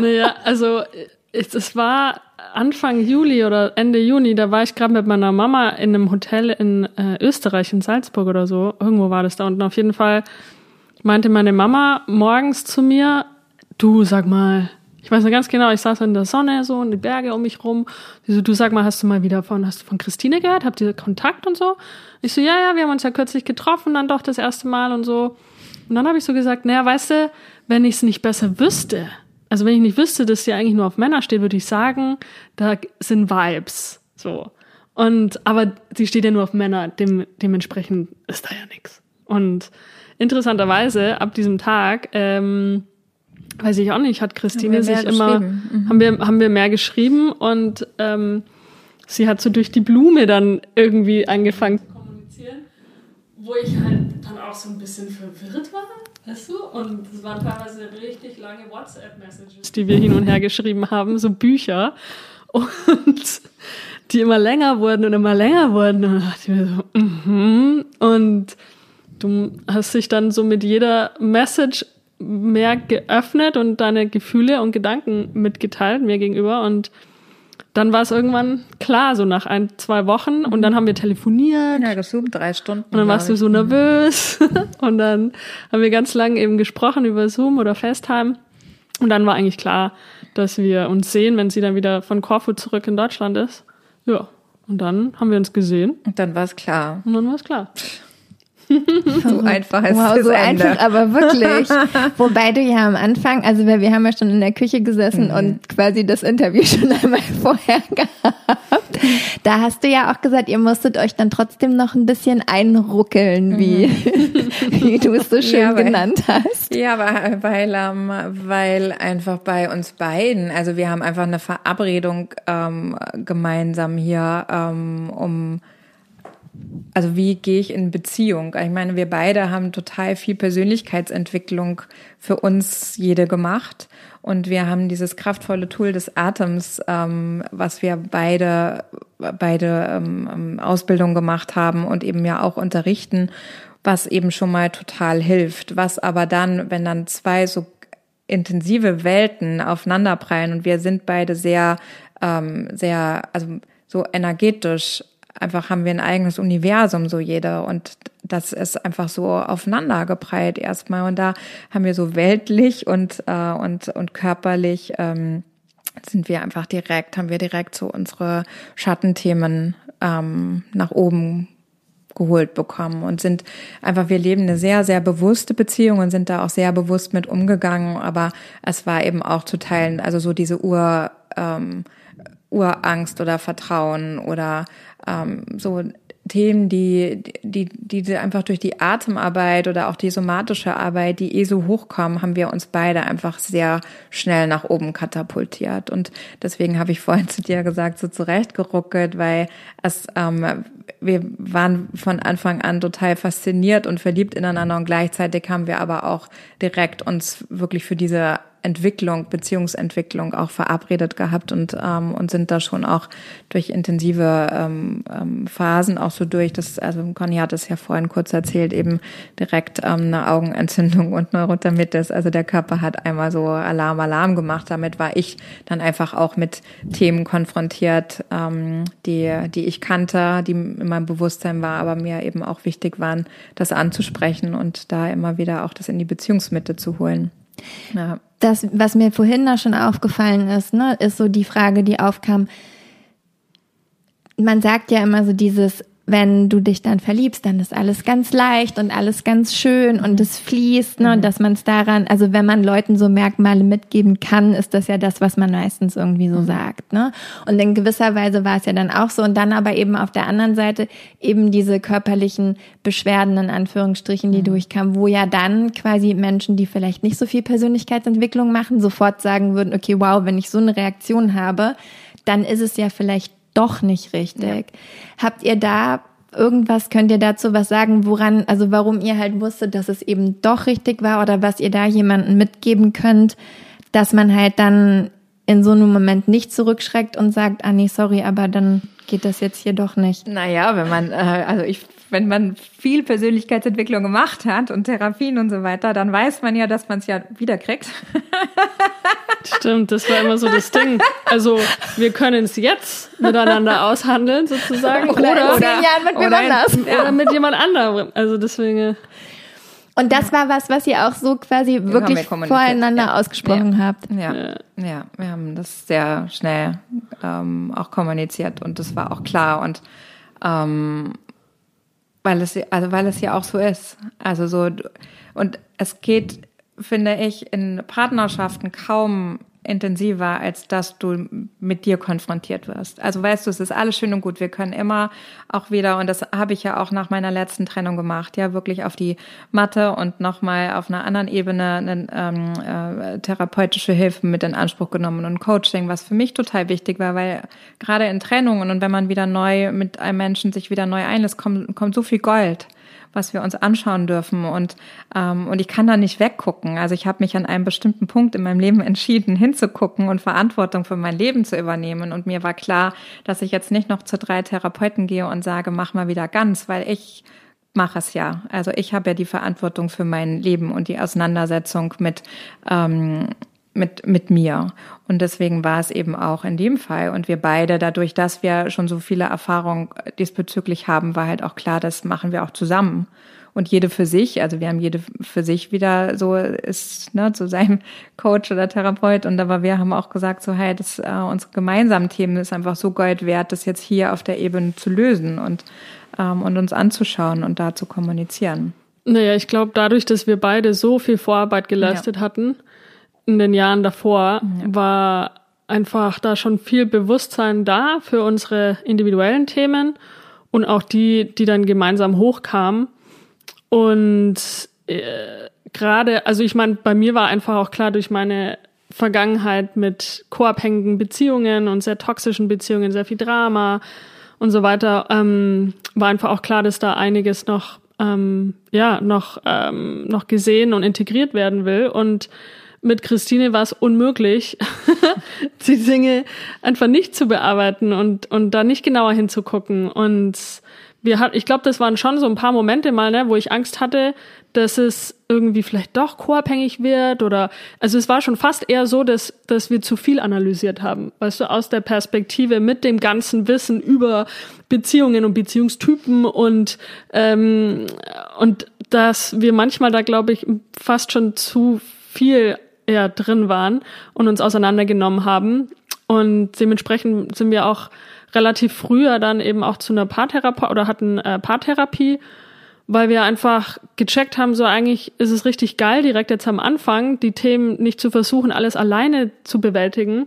Naja, also es war Anfang Juli oder Ende Juni, da war ich gerade mit meiner Mama in einem Hotel in äh, Österreich, in Salzburg oder so. Irgendwo war das da unten. Auf jeden Fall meinte meine Mama morgens zu mir, du sag mal, ich weiß noch ganz genau, ich saß in der Sonne so und die Berge um mich rum. Sie so, du sag mal, hast du mal wieder von, hast du von Christine gehört? Habt ihr Kontakt und so? Ich so, ja, ja, wir haben uns ja kürzlich getroffen, dann doch das erste Mal und so. Und dann habe ich so gesagt, naja, weißt du, wenn ich es nicht besser wüsste, also wenn ich nicht wüsste, dass sie eigentlich nur auf Männer steht, würde ich sagen, da sind Vibes. So. Und, aber sie steht ja nur auf Männer, dem, dementsprechend ist da ja nichts. Und interessanterweise, ab diesem Tag, ähm, weiß ich auch nicht, hat Christine sich immer, mhm. haben wir, haben wir mehr geschrieben und ähm, sie hat so durch die Blume dann irgendwie angefangen zu kommunizieren, wo ich halt dann auch so ein bisschen verwirrt war. Weißt? Und es waren teilweise richtig lange WhatsApp-Messages, die wir hin und her geschrieben haben, so Bücher. Und die immer länger wurden und immer länger wurden. Und dachte ich mir so, mhm. Und du hast dich dann so mit jeder Message mehr geöffnet und deine Gefühle und Gedanken mitgeteilt mir gegenüber. Und dann war es irgendwann klar, so nach ein, zwei Wochen. Und dann haben wir telefoniert. Ja, gesoomt, drei Stunden. Und dann warst du so nervös. und dann haben wir ganz lange eben gesprochen über Zoom oder FaceTime. Und dann war eigentlich klar, dass wir uns sehen, wenn sie dann wieder von Korfu zurück in Deutschland ist. Ja. Und dann haben wir uns gesehen. Und dann war es klar. Und dann war es klar. so einfach ist wow, so Ende. einfach, aber wirklich. Wobei du ja am Anfang, also wir haben ja schon in der Küche gesessen mhm. und quasi das Interview schon einmal vorher gehabt. Da hast du ja auch gesagt, ihr musstet euch dann trotzdem noch ein bisschen einruckeln, wie, mhm. wie du es so schön ja, weil, genannt hast. Ja, weil, weil, ähm, weil einfach bei uns beiden, also wir haben einfach eine Verabredung ähm, gemeinsam hier, ähm, um also wie gehe ich in Beziehung? Ich meine, wir beide haben total viel Persönlichkeitsentwicklung für uns jede gemacht. Und wir haben dieses kraftvolle Tool des Atems, ähm, was wir beide, beide ähm, ähm, Ausbildung gemacht haben und eben ja auch unterrichten, was eben schon mal total hilft. Was aber dann, wenn dann zwei so intensive Welten aufeinanderprallen und wir sind beide sehr, ähm, sehr, also so energetisch einfach haben wir ein eigenes Universum, so jeder. Und das ist einfach so aufeinander geprallt erstmal. Und da haben wir so weltlich und, äh, und, und körperlich ähm, sind wir einfach direkt, haben wir direkt so unsere Schattenthemen ähm, nach oben geholt bekommen und sind einfach, wir leben eine sehr, sehr bewusste Beziehung und sind da auch sehr bewusst mit umgegangen, aber es war eben auch zu teilen, also so diese Ur, ähm, Urangst oder Vertrauen oder ähm, so Themen, die, die, die einfach durch die Atemarbeit oder auch die somatische Arbeit, die eh so hochkommen, haben wir uns beide einfach sehr schnell nach oben katapultiert. Und deswegen habe ich vorhin zu dir gesagt, so zurechtgeruckelt, weil es, ähm, wir waren von Anfang an total fasziniert und verliebt ineinander und gleichzeitig haben wir aber auch direkt uns wirklich für diese Entwicklung, Beziehungsentwicklung auch verabredet gehabt und, ähm, und sind da schon auch durch intensive ähm, ähm, Phasen auch so durch. Das, also Conny hat es ja vorhin kurz erzählt, eben direkt ähm, eine Augenentzündung und Neurodermitis. Also der Körper hat einmal so Alarm, Alarm gemacht. Damit war ich dann einfach auch mit Themen konfrontiert, ähm, die, die ich kannte, die in meinem Bewusstsein war, aber mir eben auch wichtig waren, das anzusprechen und da immer wieder auch das in die Beziehungsmitte zu holen. Ja. Das, was mir vorhin da schon aufgefallen ist, ne, ist so die Frage, die aufkam. Man sagt ja immer so dieses, wenn du dich dann verliebst, dann ist alles ganz leicht und alles ganz schön und es fließt, ne? Und dass man es daran, also wenn man Leuten so Merkmale mitgeben kann, ist das ja das, was man meistens irgendwie so sagt, ne? Und in gewisser Weise war es ja dann auch so und dann aber eben auf der anderen Seite eben diese körperlichen Beschwerden in Anführungsstrichen, die mhm. durchkamen, wo ja dann quasi Menschen, die vielleicht nicht so viel Persönlichkeitsentwicklung machen, sofort sagen würden, okay, wow, wenn ich so eine Reaktion habe, dann ist es ja vielleicht doch nicht richtig. Ja. Habt ihr da irgendwas, könnt ihr dazu was sagen, woran, also warum ihr halt wusstet, dass es eben doch richtig war oder was ihr da jemandem mitgeben könnt, dass man halt dann in so einem Moment nicht zurückschreckt und sagt, ah nee, sorry, aber dann geht das jetzt hier doch nicht. Naja, wenn man, äh, also ich wenn man viel Persönlichkeitsentwicklung gemacht hat und Therapien und so weiter, dann weiß man ja, dass man es ja wiederkriegt. Stimmt, das war immer so das Ding. Also wir können es jetzt miteinander aushandeln sozusagen oder, oder in zehn Jahren mit oder, jemand anders. Oder mit jemand anderem. Also deswegen. Und das war was, was ihr auch so quasi Den wirklich voreinander ja. ausgesprochen ja. habt. Ja. ja. ja, wir haben das sehr schnell ähm, auch kommuniziert und das war auch klar und ähm, weil es also weil es ja auch so ist. Also so und es geht finde ich, in Partnerschaften kaum intensiver, als dass du mit dir konfrontiert wirst. Also weißt du, es ist alles schön und gut. Wir können immer auch wieder, und das habe ich ja auch nach meiner letzten Trennung gemacht, ja, wirklich auf die Matte und nochmal auf einer anderen Ebene eine ähm, äh, therapeutische Hilfe mit in Anspruch genommen und Coaching, was für mich total wichtig war, weil gerade in Trennungen und wenn man wieder neu mit einem Menschen sich wieder neu einlässt, kommt, kommt so viel Gold was wir uns anschauen dürfen. Und, ähm, und ich kann da nicht weggucken. Also ich habe mich an einem bestimmten Punkt in meinem Leben entschieden, hinzugucken und Verantwortung für mein Leben zu übernehmen. Und mir war klar, dass ich jetzt nicht noch zu drei Therapeuten gehe und sage, mach mal wieder ganz, weil ich mache es ja. Also ich habe ja die Verantwortung für mein Leben und die Auseinandersetzung mit ähm, mit, mit mir. Und deswegen war es eben auch in dem Fall. Und wir beide, dadurch, dass wir schon so viele Erfahrungen diesbezüglich haben, war halt auch klar, das machen wir auch zusammen. Und jede für sich, also wir haben jede für sich wieder so ist, ne, zu seinem Coach oder Therapeut. Und aber wir haben auch gesagt, so, hey, das, äh, unsere gemeinsamen Themen ist einfach so Gold wert, das jetzt hier auf der Ebene zu lösen und, ähm, und uns anzuschauen und da zu kommunizieren. Naja, ich glaube, dadurch, dass wir beide so viel Vorarbeit geleistet ja. hatten, in den Jahren davor ja. war einfach da schon viel Bewusstsein da für unsere individuellen Themen und auch die, die dann gemeinsam hochkamen. Und äh, gerade, also ich meine, bei mir war einfach auch klar durch meine Vergangenheit mit co-abhängigen Beziehungen und sehr toxischen Beziehungen, sehr viel Drama und so weiter, ähm, war einfach auch klar, dass da einiges noch, ähm, ja, noch, ähm, noch gesehen und integriert werden will. Und mit Christine war es unmöglich, die Dinge einfach nicht zu bearbeiten und, und da nicht genauer hinzugucken. Und wir hat, ich glaube, das waren schon so ein paar Momente mal, ne, wo ich Angst hatte, dass es irgendwie vielleicht doch co-abhängig wird oder, also es war schon fast eher so, dass, dass wir zu viel analysiert haben. Weißt du, aus der Perspektive mit dem ganzen Wissen über Beziehungen und Beziehungstypen und, ähm, und dass wir manchmal da, glaube ich, fast schon zu viel eher drin waren und uns auseinandergenommen haben. Und dementsprechend sind wir auch relativ früher dann eben auch zu einer Paartherapie oder hatten äh, Paartherapie, weil wir einfach gecheckt haben, so eigentlich ist es richtig geil, direkt jetzt am Anfang die Themen nicht zu versuchen, alles alleine zu bewältigen,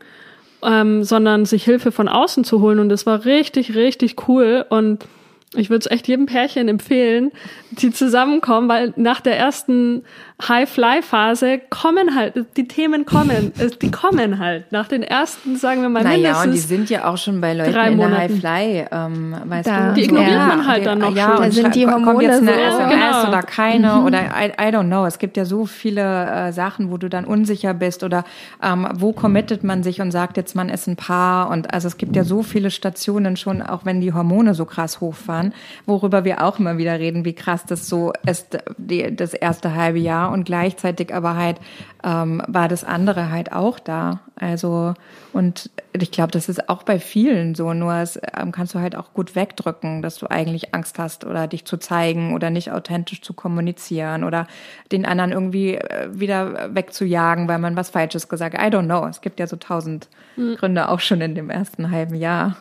ähm, sondern sich Hilfe von außen zu holen. Und das war richtig, richtig cool. Und ich würde es echt jedem Pärchen empfehlen, die zusammenkommen, weil nach der ersten High-Fly-Phase kommen halt, die Themen kommen, die kommen halt. Nach den ersten, sagen wir mal, naja, mindestens und die sind ja auch schon bei Leuten in der High-Fly, ähm, weißt da, du. Die ignoriert ja, man halt die, dann noch ja, schon. Da sind die Hormone kommt jetzt eine so, SMS genau. oder keine mhm. oder I, I, don't know. Es gibt ja so viele äh, Sachen, wo du dann unsicher bist oder ähm, wo committet man sich und sagt jetzt, man ist ein Paar und also es gibt ja so viele Stationen schon, auch wenn die Hormone so krass hochfahren, worüber wir auch immer wieder reden, wie krass das so ist, die, das erste halbe Jahr und gleichzeitig aber halt ähm, war das andere halt auch da. Also und ich glaube, das ist auch bei vielen so, nur es ähm, kannst du halt auch gut wegdrücken, dass du eigentlich Angst hast oder dich zu zeigen oder nicht authentisch zu kommunizieren oder den anderen irgendwie äh, wieder wegzujagen, weil man was Falsches gesagt hat. I don't know. Es gibt ja so tausend mhm. Gründe auch schon in dem ersten halben Jahr.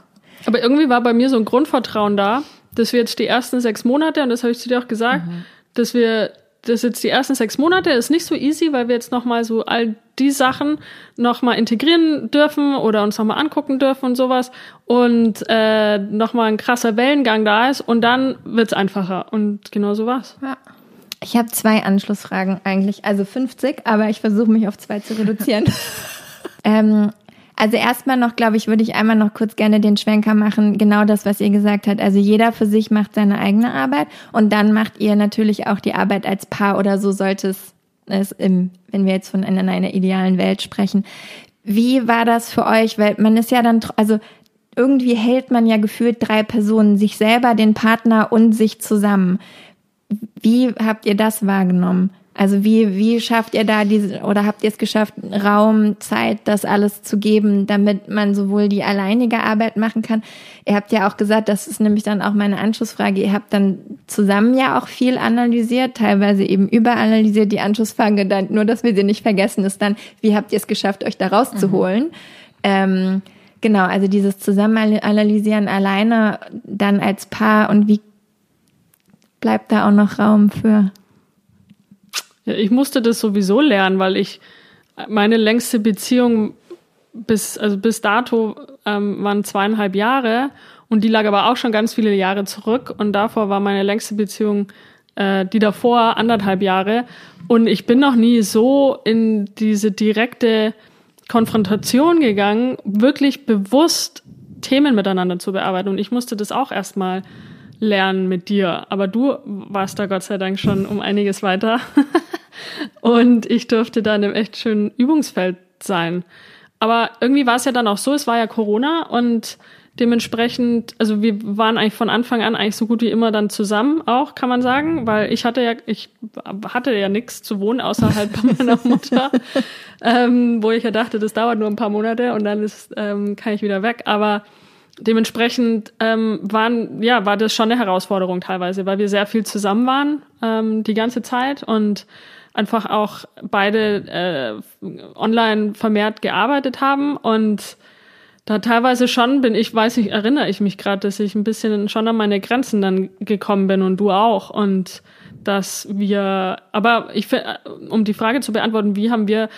Aber irgendwie war bei mir so ein Grundvertrauen da, dass wir jetzt die ersten sechs Monate, und das habe ich zu dir auch gesagt, mhm. dass wir das jetzt die ersten sechs Monate ist nicht so easy, weil wir jetzt nochmal so all die Sachen nochmal integrieren dürfen oder uns nochmal angucken dürfen und sowas und äh, nochmal ein krasser Wellengang da ist und dann wird's einfacher und genau so war's. Ja. Ich habe zwei Anschlussfragen eigentlich, also 50, aber ich versuche mich auf zwei zu reduzieren. ähm, also erstmal noch, glaube ich, würde ich einmal noch kurz gerne den Schwenker machen, genau das, was ihr gesagt habt. Also jeder für sich macht seine eigene Arbeit und dann macht ihr natürlich auch die Arbeit als Paar oder so sollte es, es im, wenn wir jetzt von einer, einer idealen Welt sprechen. Wie war das für euch? Weil man ist ja dann, also irgendwie hält man ja gefühlt drei Personen, sich selber, den Partner und sich zusammen. Wie habt ihr das wahrgenommen? Also wie, wie schafft ihr da diese, oder habt ihr es geschafft, Raum, Zeit, das alles zu geben, damit man sowohl die alleinige Arbeit machen kann? Ihr habt ja auch gesagt, das ist nämlich dann auch meine Anschlussfrage, ihr habt dann zusammen ja auch viel analysiert, teilweise eben überanalysiert. Die Anschlussfrage dann, nur dass wir sie nicht vergessen, ist dann, wie habt ihr es geschafft, euch da rauszuholen? Mhm. Ähm, genau, also dieses Zusammenanalysieren alleine dann als Paar und wie bleibt da auch noch Raum für ja, ich musste das sowieso lernen, weil ich meine längste Beziehung bis, also bis dato ähm, waren zweieinhalb Jahre und die lag aber auch schon ganz viele Jahre zurück und davor war meine längste Beziehung äh, die davor anderthalb Jahre und ich bin noch nie so in diese direkte Konfrontation gegangen, wirklich bewusst Themen miteinander zu bearbeiten und ich musste das auch erstmal lernen mit dir. Aber du warst da Gott sei Dank schon um einiges weiter. und ich durfte da in einem echt schönen Übungsfeld sein. Aber irgendwie war es ja dann auch so, es war ja Corona und dementsprechend, also wir waren eigentlich von Anfang an eigentlich so gut wie immer dann zusammen auch, kann man sagen, weil ich hatte ja, ich hatte ja nichts zu wohnen außerhalb bei meiner Mutter, ähm, wo ich ja dachte, das dauert nur ein paar Monate und dann ist, ähm, kann ich wieder weg. Aber dementsprechend ähm, waren, ja, war das schon eine Herausforderung teilweise, weil wir sehr viel zusammen waren ähm, die ganze Zeit und einfach auch beide äh, online vermehrt gearbeitet haben und da teilweise schon bin ich, weiß ich, erinnere ich mich gerade, dass ich ein bisschen schon an meine Grenzen dann gekommen bin und du auch und dass wir, aber ich, um die Frage zu beantworten, wie haben wir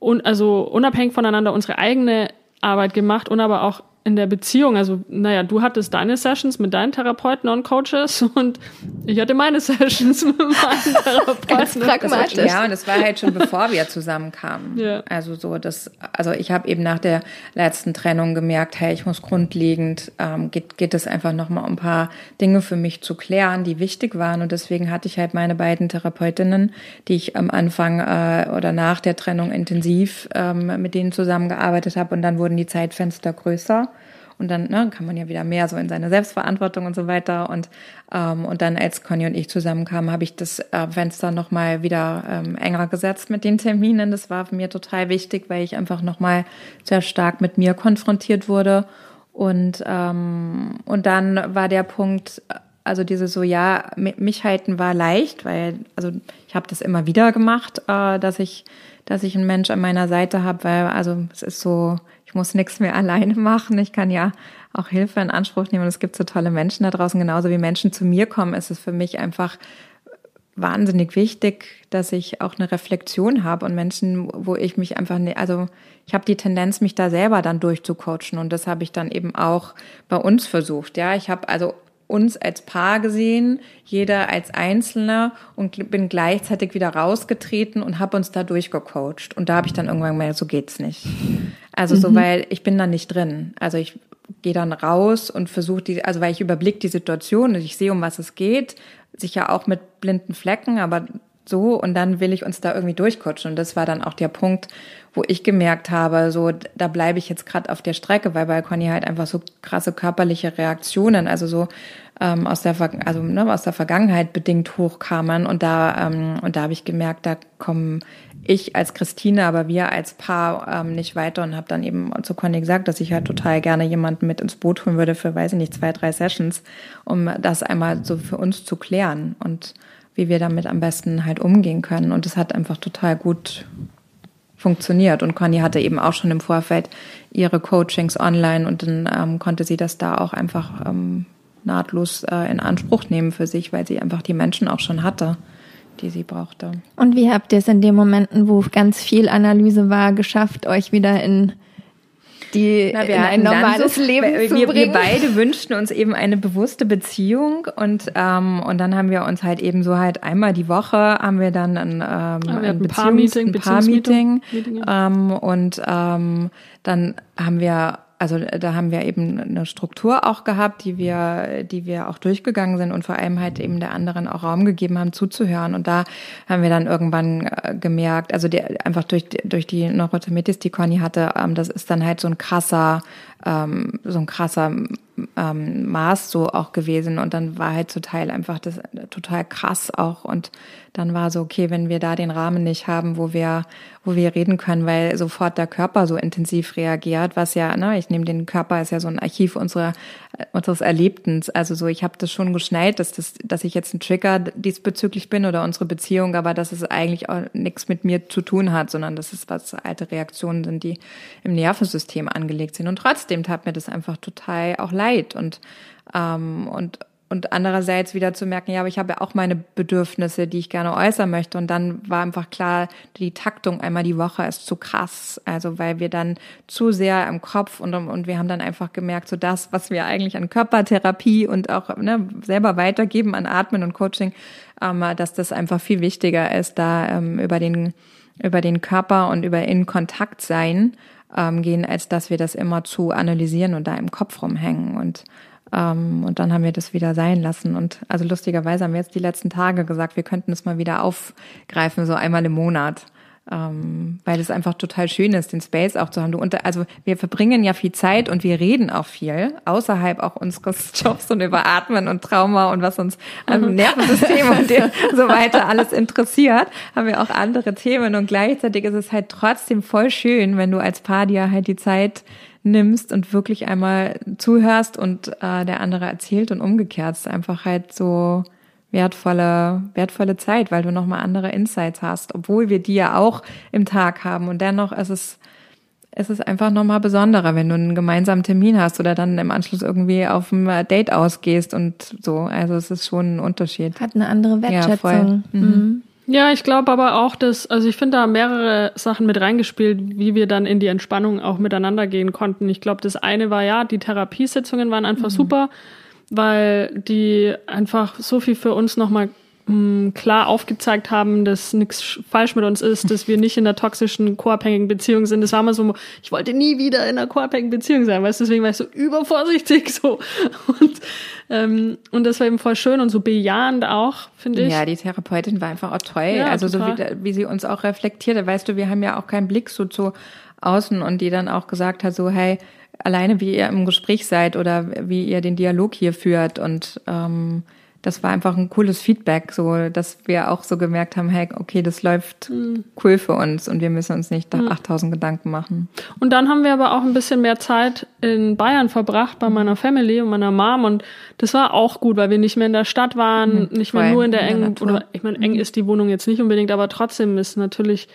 un, also unabhängig voneinander unsere eigene Arbeit gemacht und aber auch in der Beziehung, also naja, du hattest deine Sessions mit deinen Therapeuten und Coaches und ich hatte meine Sessions mit meinen Therapeuten. Ganz pragmatisch. ja, und das war halt schon bevor wir zusammenkamen. Ja. Also so, das, also ich habe eben nach der letzten Trennung gemerkt, hey, ich muss grundlegend, ähm, geht, geht es einfach nochmal um ein paar Dinge für mich zu klären, die wichtig waren und deswegen hatte ich halt meine beiden Therapeutinnen, die ich am Anfang äh, oder nach der Trennung intensiv ähm, mit denen zusammengearbeitet habe und dann wurden die Zeitfenster größer. Und dann ne, kann man ja wieder mehr so in seine Selbstverantwortung und so weiter. Und, ähm, und dann, als Conny und ich zusammenkamen, habe ich das äh, Fenster nochmal wieder ähm, enger gesetzt mit den Terminen. Das war mir total wichtig, weil ich einfach nochmal sehr stark mit mir konfrontiert wurde. Und, ähm, und dann war der Punkt, also diese so, ja, mich halten war leicht, weil, also ich habe das immer wieder gemacht, äh, dass ich, dass ich einen Mensch an meiner Seite habe, weil, also es ist so, muss nichts mehr alleine machen. Ich kann ja auch Hilfe in Anspruch nehmen. Und es gibt so tolle Menschen da draußen. Genauso wie Menschen zu mir kommen, ist es für mich einfach wahnsinnig wichtig, dass ich auch eine Reflexion habe und Menschen, wo ich mich einfach, ne, also ich habe die Tendenz, mich da selber dann durchzucoachen und das habe ich dann eben auch bei uns versucht. Ja, ich habe also uns als Paar gesehen, jeder als Einzelner und bin gleichzeitig wieder rausgetreten und habe uns da durchgecoacht. Und da habe ich dann irgendwann gemerkt, so geht's nicht. Also mhm. so, weil ich bin da nicht drin. Also ich gehe dann raus und versuche die, also weil ich überblick die Situation und ich sehe, um was es geht, sicher auch mit blinden Flecken, aber so und dann will ich uns da irgendwie durchcoachen. Und das war dann auch der Punkt, wo ich gemerkt habe, so da bleibe ich jetzt gerade auf der Strecke, weil bei Conny halt einfach so krasse körperliche Reaktionen, also so ähm, aus der also ne, aus der Vergangenheit bedingt hochkamen und da ähm, und da habe ich gemerkt, da kommen ich als Christine, aber wir als Paar ähm, nicht weiter und habe dann eben zu Conny gesagt, dass ich halt total gerne jemanden mit ins Boot holen würde für, weiß ich nicht, zwei, drei Sessions, um das einmal so für uns zu klären und wie wir damit am besten halt umgehen können. Und es hat einfach total gut funktioniert. Und Conny hatte eben auch schon im Vorfeld ihre Coachings online und dann ähm, konnte sie das da auch einfach ähm, nahtlos äh, in Anspruch nehmen für sich, weil sie einfach die Menschen auch schon hatte, die sie brauchte. Und wie habt ihr es in den Momenten, wo ganz viel Analyse war, geschafft, euch wieder in die Na, wir in ein normales so, Leben wir, zu wir, bringen? wir beide wünschten uns eben eine bewusste Beziehung und ähm, und dann haben wir uns halt eben so halt einmal die Woche haben wir dann ein, ähm, wir ein, ein Paar-Meeting, ein Paar-Meeting Beziehungsmeeting, ähm, und ähm, dann haben wir also da haben wir eben eine Struktur auch gehabt, die wir, die wir auch durchgegangen sind und vor allem halt eben der anderen auch Raum gegeben haben, zuzuhören. Und da haben wir dann irgendwann äh, gemerkt, also die, einfach durch, durch die Neurodermitis, die Conny hatte, ähm, das ist dann halt so ein krasser, ähm, so ein krasser ähm, Maß so auch gewesen. Und dann war halt Teil einfach das total krass auch. Und dann war so, okay, wenn wir da den Rahmen nicht haben, wo wir, wo wir reden können, weil sofort der Körper so intensiv reagiert, was ja, ne, ich nehme den Körper ist ja so ein Archiv unserer unseres Erlebtens. Also so, ich habe das schon geschnallt, dass das, dass ich jetzt ein Trigger diesbezüglich bin oder unsere Beziehung, aber dass es eigentlich auch nichts mit mir zu tun hat, sondern dass es was alte Reaktionen sind, die im Nervensystem angelegt sind. Und trotzdem tat mir das einfach total auch leid und ähm, und und andererseits wieder zu merken, ja, aber ich habe ja auch meine Bedürfnisse, die ich gerne äußern möchte. Und dann war einfach klar, die Taktung einmal die Woche ist zu krass. Also weil wir dann zu sehr im Kopf und, und wir haben dann einfach gemerkt, so das, was wir eigentlich an Körpertherapie und auch ne, selber weitergeben an Atmen und Coaching, ähm, dass das einfach viel wichtiger ist, da ähm, über den über den Körper und über in Kontakt sein ähm, gehen, als dass wir das immer zu analysieren und da im Kopf rumhängen und ähm, und dann haben wir das wieder sein lassen. Und also lustigerweise haben wir jetzt die letzten Tage gesagt, wir könnten es mal wieder aufgreifen, so einmal im Monat. Ähm, weil es einfach total schön ist, den Space auch zu haben. Du unter, also wir verbringen ja viel Zeit und wir reden auch viel, außerhalb auch unseres Jobs und über Atmen und Trauma und was uns am Nervensystem und so weiter alles interessiert, haben wir auch andere Themen und gleichzeitig ist es halt trotzdem voll schön, wenn du als Paar dir halt die Zeit nimmst und wirklich einmal zuhörst und äh, der andere erzählt und umgekehrt. Es ist einfach halt so wertvolle, wertvolle Zeit, weil du nochmal andere Insights hast, obwohl wir die ja auch im Tag haben. Und dennoch ist es, es ist einfach nochmal besonderer, wenn du einen gemeinsamen Termin hast oder dann im Anschluss irgendwie auf ein Date ausgehst und so. Also es ist schon ein Unterschied. Hat eine andere Wertschätzung. Ja, voll. Mhm. Ja, ich glaube aber auch, dass, also ich finde da mehrere Sachen mit reingespielt, wie wir dann in die Entspannung auch miteinander gehen konnten. Ich glaube, das eine war ja, die Therapiesitzungen waren einfach mhm. super, weil die einfach so viel für uns nochmal mh, klar aufgezeigt haben, dass nichts falsch mit uns ist, dass wir nicht in einer toxischen, co-abhängigen Beziehung sind. Das war mal so, ich wollte nie wieder in einer co-abhängigen Beziehung sein, weißt du, deswegen war ich so übervorsichtig so. Und, ähm, und das war eben voll schön und so bejahend auch, finde ich. Ja, die Therapeutin war einfach auch toll. Ja, also total. so wie, wie sie uns auch reflektierte. Weißt du, wir haben ja auch keinen Blick so zu außen und die dann auch gesagt hat, so, hey, alleine wie ihr im Gespräch seid oder wie ihr den Dialog hier führt und ähm, das war einfach ein cooles Feedback, so dass wir auch so gemerkt haben, hey, okay, das läuft mhm. cool für uns und wir müssen uns nicht mhm. 8000 Gedanken machen. Und dann haben wir aber auch ein bisschen mehr Zeit in Bayern verbracht bei meiner Family und meiner Mom und das war auch gut, weil wir nicht mehr in der Stadt waren, mhm. nicht mehr nur in der engen, oder ich meine, eng ist die Wohnung jetzt nicht unbedingt, aber trotzdem ist natürlich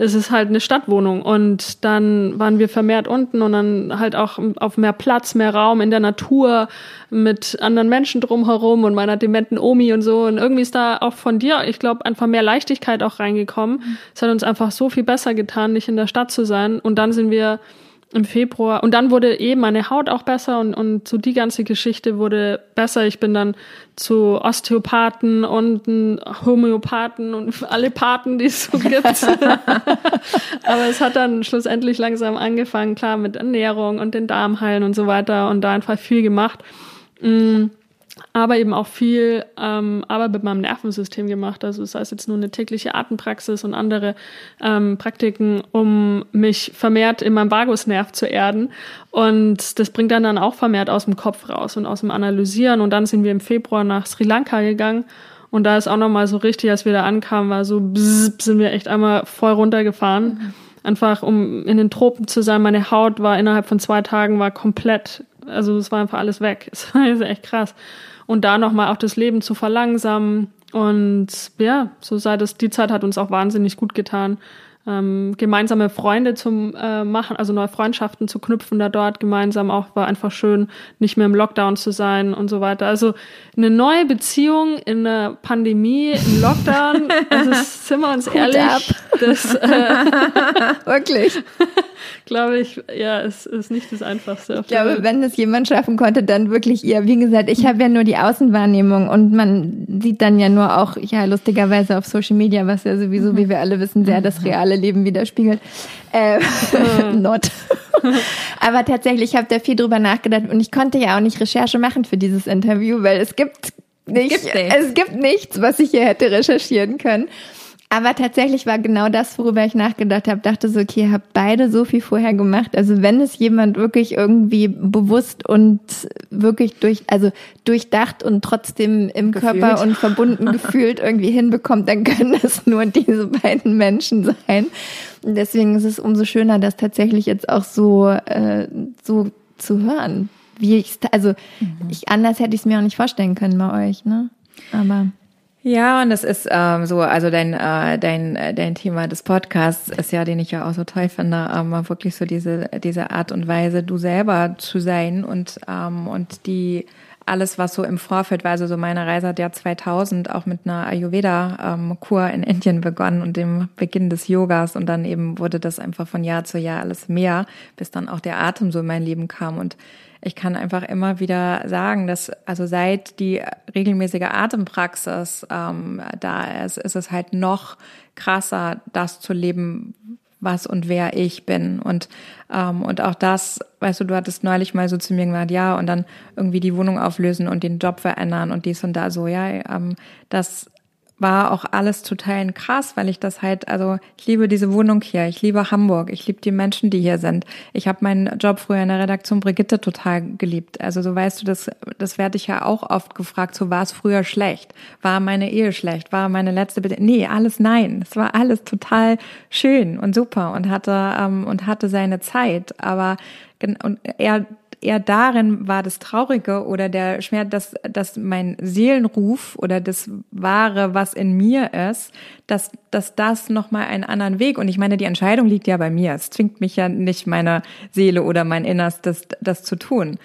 es ist halt eine Stadtwohnung und dann waren wir vermehrt unten und dann halt auch auf mehr Platz, mehr Raum in der Natur mit anderen Menschen drumherum und meiner dementen Omi und so und irgendwie ist da auch von dir, ich glaube, einfach mehr Leichtigkeit auch reingekommen. Mhm. Es hat uns einfach so viel besser getan, nicht in der Stadt zu sein und dann sind wir im Februar. Und dann wurde eben meine Haut auch besser und, und so die ganze Geschichte wurde besser. Ich bin dann zu Osteopathen und Homöopathen und alle Paten, die es so gibt. Aber es hat dann schlussendlich langsam angefangen, klar, mit Ernährung und den Darmheilen und so weiter und da einfach viel gemacht. Mm aber eben auch viel ähm, aber mit meinem Nervensystem gemacht. Also das heißt jetzt nur eine tägliche Atempraxis und andere ähm, Praktiken, um mich vermehrt in meinem Vagusnerv zu erden. Und das bringt dann dann auch vermehrt aus dem Kopf raus und aus dem Analysieren. Und dann sind wir im Februar nach Sri Lanka gegangen. Und da ist auch nochmal so richtig, als wir da ankamen, war so, bzz, sind wir echt einmal voll runtergefahren. Mhm. Einfach um in den Tropen zu sein. Meine Haut war innerhalb von zwei Tagen war komplett, also es war einfach alles weg. Es war echt krass und da nochmal auch das Leben zu verlangsamen. Und ja, so sei das, die Zeit hat uns auch wahnsinnig gut getan. Ähm, gemeinsame Freunde zum äh, machen, also neue Freundschaften zu knüpfen da dort gemeinsam auch war einfach schön, nicht mehr im Lockdown zu sein und so weiter. Also eine neue Beziehung in der Pandemie, im Lockdown, also sind wir uns Hut ehrlich, ab. das äh, Wirklich. glaube ich, ja, es ist nicht das Einfachste. Ich glaube, wenn das jemand schaffen konnte, dann wirklich ihr. Wie gesagt, ich habe ja nur die Außenwahrnehmung und man sieht dann ja nur auch, ja, lustigerweise auf Social Media, was ja sowieso, wie wir alle wissen, sehr das reale Leben widerspiegelt. Äh, not. Aber tatsächlich, ich habe da viel drüber nachgedacht und ich konnte ja auch nicht Recherche machen für dieses Interview, weil es gibt nicht, es gibt nichts, was ich hier hätte recherchieren können. Aber tatsächlich war genau das, worüber ich nachgedacht habe. Dachte so, okay, ihr habt beide so viel vorher gemacht. Also wenn es jemand wirklich irgendwie bewusst und wirklich durch, also durchdacht und trotzdem im Gefühlt. Körper und verbunden gefühlt irgendwie hinbekommt, dann können es nur diese beiden Menschen sein. Und deswegen ist es umso schöner, das tatsächlich jetzt auch so, äh, so zu hören. Wie ich also ich anders hätte ich es mir auch nicht vorstellen können bei euch, ne? Aber Ja, und das ist ähm, so, also dein, äh, dein, äh, dein Thema des Podcasts ist ja, den ich ja auch so toll finde, ähm, wirklich so diese, diese Art und Weise, du selber zu sein und, ähm, und die alles, was so im Vorfeld war, also so meine Reise hat ja 2000 auch mit einer Ayurveda-Kur in Indien begonnen und dem Beginn des Yogas. Und dann eben wurde das einfach von Jahr zu Jahr alles mehr, bis dann auch der Atem so in mein Leben kam. Und ich kann einfach immer wieder sagen, dass also seit die regelmäßige Atempraxis ähm, da ist, ist es halt noch krasser, das zu leben, was und wer ich bin. Und, ähm, und auch das, weißt du, du hattest neulich mal so zu mir gesagt, ja, und dann irgendwie die Wohnung auflösen und den Job verändern und dies und da so, ja, ähm, das war auch alles total krass, weil ich das halt, also ich liebe diese Wohnung hier, ich liebe Hamburg, ich liebe die Menschen, die hier sind. Ich habe meinen Job früher in der Redaktion Brigitte total geliebt. Also so weißt du, das, das werde ich ja auch oft gefragt, so war es früher schlecht? War meine Ehe schlecht? War meine letzte Be Nee, alles nein. Es war alles total schön und super und hatte, ähm, und hatte seine Zeit. Aber und eher eher darin war das Traurige oder der Schmerz, dass, dass mein Seelenruf oder das Wahre, was in mir ist, dass, dass das nochmal einen anderen Weg, und ich meine, die Entscheidung liegt ja bei mir. Es zwingt mich ja nicht meine Seele oder mein Innerstes, das, das zu tun.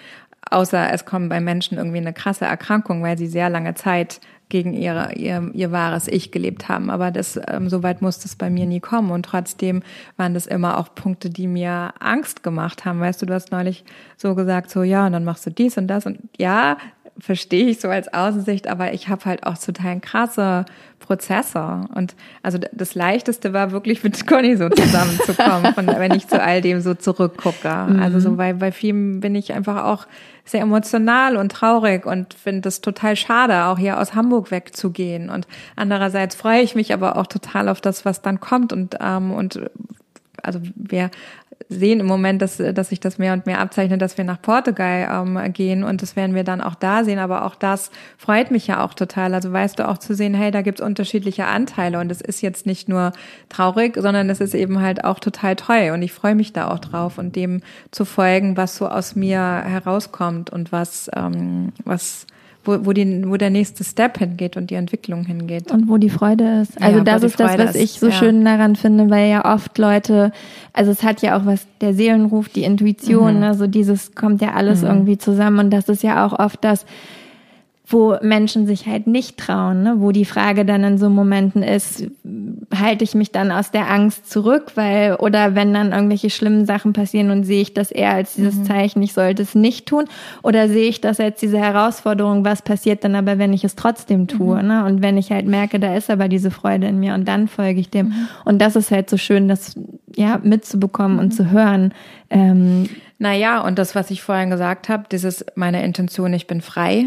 Außer es kommt bei Menschen irgendwie eine krasse Erkrankung, weil sie sehr lange Zeit gegen ihre, ihr, ihr wahres Ich gelebt haben. Aber das, ähm, so weit musste es bei mir nie kommen. Und trotzdem waren das immer auch Punkte, die mir Angst gemacht haben. Weißt du, du hast neulich so gesagt, so ja, und dann machst du dies und das. Und ja, verstehe ich so als Außensicht, aber ich habe halt auch total krasse Prozesse. Und also das Leichteste war wirklich mit Conny so zusammenzukommen, von, wenn ich zu all dem so zurückgucke. Also so, weil bei vielen bin ich einfach auch sehr emotional und traurig und finde das total schade, auch hier aus Hamburg wegzugehen. Und andererseits freue ich mich aber auch total auf das, was dann kommt und ähm, und also wir sehen im Moment, dass, dass sich das mehr und mehr abzeichnet, dass wir nach Portugal ähm, gehen und das werden wir dann auch da sehen. Aber auch das freut mich ja auch total. Also weißt du auch zu sehen, hey, da gibt's unterschiedliche Anteile und es ist jetzt nicht nur traurig, sondern es ist eben halt auch total toll und ich freue mich da auch drauf und dem zu folgen, was so aus mir herauskommt und was, ähm, was wo, wo, die, wo der nächste Step hingeht und die Entwicklung hingeht. und wo die Freude ist. Ja, Also wo das ist das, was ich so ja. schön daran finde, weil ja oft Leute, also es hat ja auch was, der Seelenruf, die Intuition, Mhm. also dieses kommt ja alles irgendwie zusammen und das ist ja auch oft das, wo Menschen sich halt nicht trauen, ne? wo die Frage dann in so Momenten ist, halte ich mich dann aus der Angst zurück, weil, oder wenn dann irgendwelche schlimmen Sachen passieren und sehe ich das eher als dieses Mhm. Zeichen, ich sollte es nicht tun, oder sehe ich das als diese Herausforderung, was passiert dann aber, wenn ich es trotzdem tue, Mhm. ne? Und wenn ich halt merke, da ist aber diese Freude in mir und dann folge ich dem. Mhm. Und das ist halt so schön, das ja mitzubekommen Mhm. und zu hören. Ähm, Naja, und das, was ich vorhin gesagt habe, dieses meine Intention, ich bin frei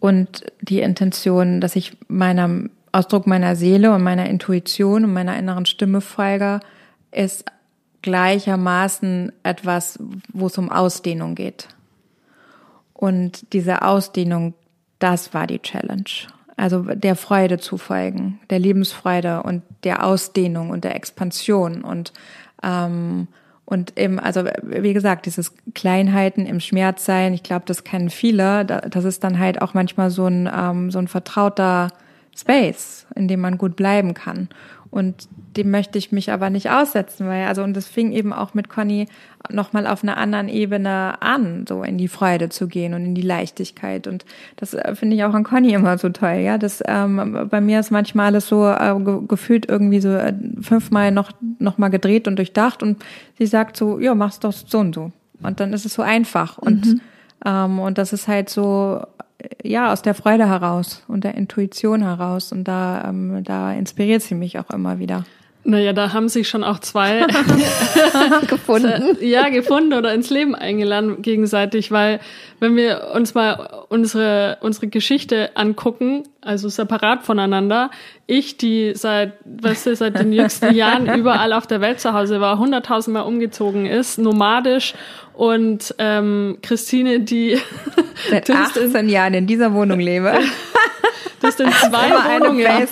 und die Intention, dass ich meinem Ausdruck meiner Seele und meiner Intuition und meiner inneren Stimme folge, ist gleichermaßen etwas, wo es um Ausdehnung geht. Und diese Ausdehnung, das war die Challenge. Also der Freude zu folgen, der Lebensfreude und der Ausdehnung und der Expansion und ähm, und eben, also wie gesagt, dieses Kleinheiten im Schmerz sein, ich glaube, das kennen viele. Da- Das ist dann halt auch manchmal so ein ähm, so ein vertrauter Space, in dem man gut bleiben kann. Und dem möchte ich mich aber nicht aussetzen, weil also und das fing eben auch mit Conny noch mal auf einer anderen Ebene an, so in die Freude zu gehen und in die Leichtigkeit. Und das äh, finde ich auch an Conny immer so toll, ja, das ähm, bei mir ist manchmal alles so äh, ge gefühlt irgendwie so äh, fünfmal noch noch mal gedreht und durchdacht. Und sie sagt so, ja, mach's doch so und so. Und dann ist es so einfach. Und mhm. ähm, und das ist halt so ja, aus der Freude heraus und der Intuition heraus. Und da, ähm, da inspiriert sie mich auch immer wieder. Naja, da haben sich schon auch zwei gefunden. ja, gefunden oder ins Leben eingeladen gegenseitig, weil wenn wir uns mal unsere, unsere Geschichte angucken, also separat voneinander, ich, die seit, weißt du, seit den jüngsten Jahren überall auf der Welt zu Hause war, hunderttausendmal umgezogen ist, nomadisch und ähm, Christine, die seit 18 Jahren in dieser Wohnung lebe. Du hast in zwei Wohnungen,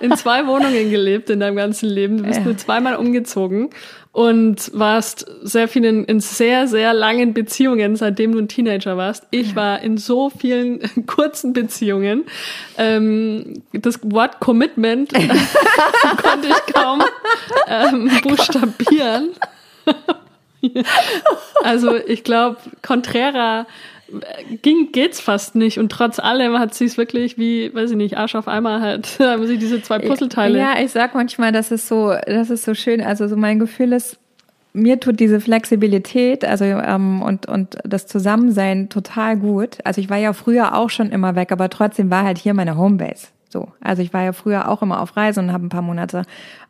in zwei Wohnungen gelebt in deinem ganzen Leben. Du bist ja. nur zweimal umgezogen und warst sehr viel in, in, sehr, sehr langen Beziehungen, seitdem du ein Teenager warst. Ich ja. war in so vielen kurzen Beziehungen. Ähm, das Wort Commitment konnte ich kaum ähm, buchstabieren. also ich glaube, Contrera ging, geht's fast nicht. Und trotz allem hat sie es wirklich wie, weiß ich nicht, Arsch auf einmal halt, haben sie diese zwei Puzzleteile. Ja, ich sag manchmal, das ist so, das ist so schön. Also so mein Gefühl ist, mir tut diese Flexibilität, also ähm, und und das Zusammensein total gut. Also ich war ja früher auch schon immer weg, aber trotzdem war halt hier meine Homebase. So, also ich war ja früher auch immer auf Reise und habe ein paar Monate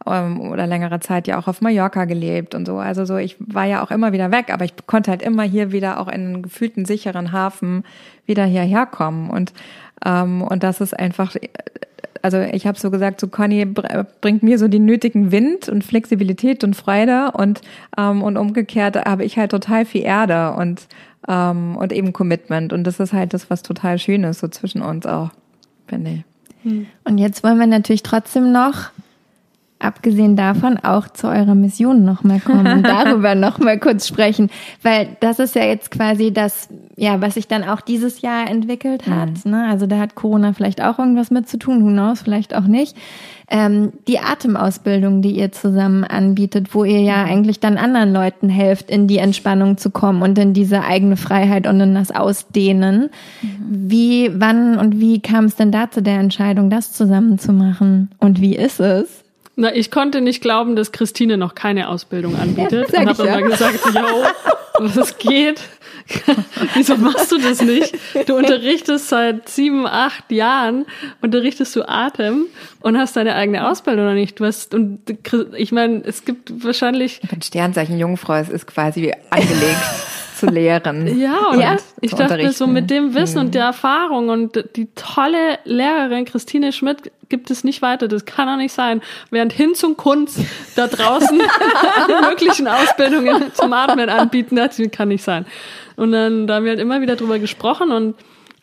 ähm, oder längere Zeit ja auch auf Mallorca gelebt und so. Also so, ich war ja auch immer wieder weg, aber ich konnte halt immer hier wieder auch in einen gefühlten sicheren Hafen wieder hierher kommen und ähm, und das ist einfach also ich habe so gesagt, so Conny bringt mir so den nötigen Wind und Flexibilität und Freude und ähm, und umgekehrt habe ich halt total viel Erde und ähm, und eben Commitment und das ist halt das, was total schön ist so zwischen uns auch, finde ich. Hm. Und jetzt wollen wir natürlich trotzdem noch, abgesehen davon, auch zu eurer Mission nochmal kommen und darüber nochmal kurz sprechen. Weil das ist ja jetzt quasi das, ja, was sich dann auch dieses Jahr entwickelt hat. Mhm. Ne? Also da hat Corona vielleicht auch irgendwas mit zu tun, who knows, vielleicht auch nicht ähm, die Atemausbildung, die ihr zusammen anbietet, wo ihr ja eigentlich dann anderen Leuten helft, in die Entspannung zu kommen und in diese eigene Freiheit und in das Ausdehnen. Mhm. Wie, wann und wie kam es denn da zu der Entscheidung, das zusammen zu machen? Und wie ist es? Na, ich konnte nicht glauben, dass Christine noch keine Ausbildung anbietet ja, und habe ja. immer gesagt, yo, was geht? Wieso machst du das nicht? Du unterrichtest seit sieben, acht Jahren, unterrichtest du Atem und hast deine eigene Ausbildung noch nicht. Du hast, und ich meine, es gibt wahrscheinlich. Ein Sternzeichen Jungfrau, es ist quasi angelegt. zu lehren. Ja, und ja, ich dachte mir so mit dem Wissen hm. und der Erfahrung und die tolle Lehrerin Christine Schmidt gibt es nicht weiter. Das kann auch nicht sein. Während Hin zum Kunst da draußen alle möglichen Ausbildungen zum Atmen anbieten, das kann nicht sein. Und dann da haben wir halt immer wieder drüber gesprochen und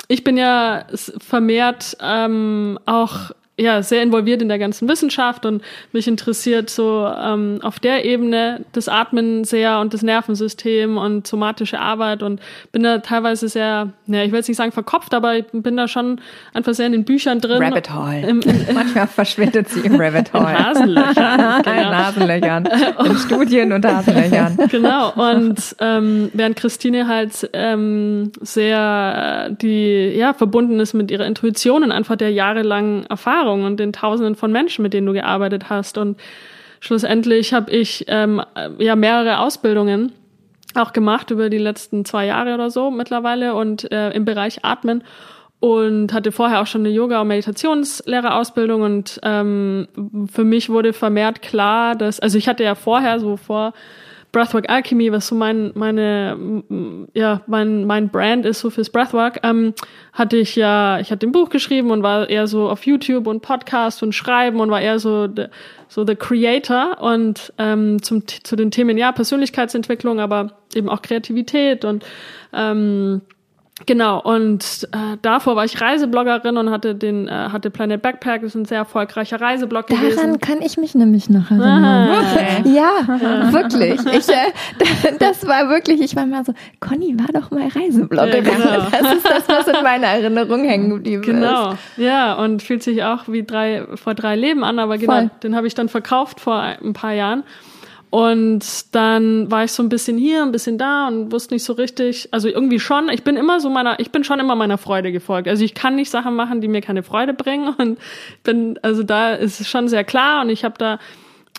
ich bin ja vermehrt ähm, auch ja sehr involviert in der ganzen Wissenschaft und mich interessiert so ähm, auf der Ebene das Atmen sehr und das Nervensystem und somatische Arbeit und bin da teilweise sehr, ja, ich will jetzt nicht sagen verkopft, aber ich bin da schon einfach sehr in den Büchern drin. Rabbit Hole. Im, im, Manchmal verschwindet sie im Rabbit Hole. In Nasenlöchern. Genau. In Nasenlöchern. in Studien und Nasenlöchern. Genau. Und ähm, während Christine halt ähm, sehr äh, die ja verbunden ist mit ihrer Intuition und einfach der jahrelangen Erfahrung Erfahrung und den Tausenden von Menschen, mit denen du gearbeitet hast. Und schlussendlich habe ich ähm, ja mehrere Ausbildungen auch gemacht über die letzten zwei Jahre oder so mittlerweile und äh, im Bereich Atmen und hatte vorher auch schon eine Yoga- und Meditationslehrerausbildung und ähm, für mich wurde vermehrt klar, dass, also ich hatte ja vorher so vor Breathwork Alchemy, was so mein, meine, ja, mein, mein Brand ist so fürs Breathwork, ähm, hatte ich ja, ich hatte ein Buch geschrieben und war eher so auf YouTube und Podcast und Schreiben und war eher so, the, so the Creator und ähm, zum, zu den Themen, ja, Persönlichkeitsentwicklung, aber eben auch Kreativität und ähm, Genau, und äh, davor war ich Reisebloggerin und hatte den äh, hatte Planet Backpack, das ist ein sehr erfolgreicher Reiseblog Daran gewesen. kann ich mich nämlich noch erinnern. Ah. Ja, wirklich. Ich, äh, das war wirklich, ich war mal so, Conny war doch mal Reisebloggerin. Ja, genau. Das ist das, was in meiner Erinnerung hängen geblieben Genau, ist. ja, und fühlt sich auch wie drei vor drei Leben an, aber genau, Voll. den habe ich dann verkauft vor ein paar Jahren. Und dann war ich so ein bisschen hier, ein bisschen da und wusste nicht so richtig, also irgendwie schon, ich bin immer so meiner, ich bin schon immer meiner Freude gefolgt. Also ich kann nicht Sachen machen, die mir keine Freude bringen und bin, also da ist es schon sehr klar und ich habe da,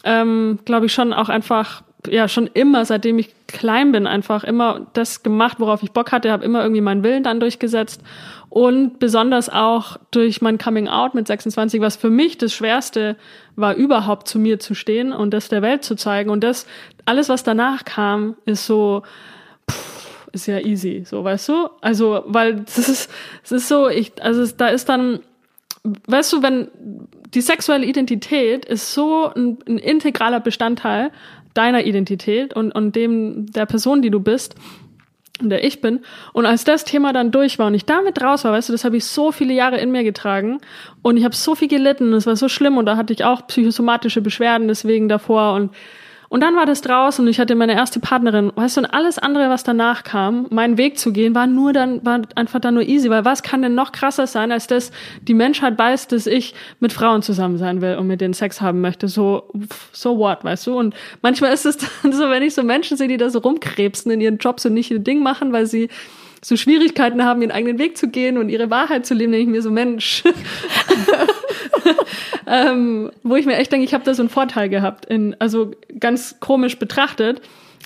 ähm, glaube ich, schon auch einfach, ja, schon immer, seitdem ich klein bin, einfach immer das gemacht, worauf ich Bock hatte, habe immer irgendwie meinen Willen dann durchgesetzt und besonders auch durch mein Coming Out mit 26, was für mich das Schwerste war, überhaupt zu mir zu stehen und das der Welt zu zeigen. Und das, alles, was danach kam, ist so, pff, ist ja easy, so, weißt du? Also, weil das ist, es ist so, ich, also da ist dann, weißt du, wenn die sexuelle Identität ist so ein, ein integraler Bestandteil deiner Identität und, und dem der Person, die du bist, der ich bin. Und als das Thema dann durch war und ich damit raus war, weißt du, das habe ich so viele Jahre in mir getragen und ich habe so viel gelitten und es war so schlimm und da hatte ich auch psychosomatische Beschwerden deswegen davor und und dann war das draußen und ich hatte meine erste Partnerin, weißt du, und alles andere, was danach kam, meinen Weg zu gehen, war nur dann, war einfach dann nur easy, weil was kann denn noch krasser sein, als dass die Menschheit weiß, dass ich mit Frauen zusammen sein will und mit denen Sex haben möchte, so, so what, weißt du? Und manchmal ist es dann so, wenn ich so Menschen sehe, die da so rumkrebsen in ihren Jobs und nicht ihr Ding machen, weil sie so Schwierigkeiten haben, ihren eigenen Weg zu gehen und ihre Wahrheit zu leben, denke ich mir so, Mensch, ähm, wo ich mir echt denke, ich habe da so einen Vorteil gehabt, in, also ganz komisch betrachtet,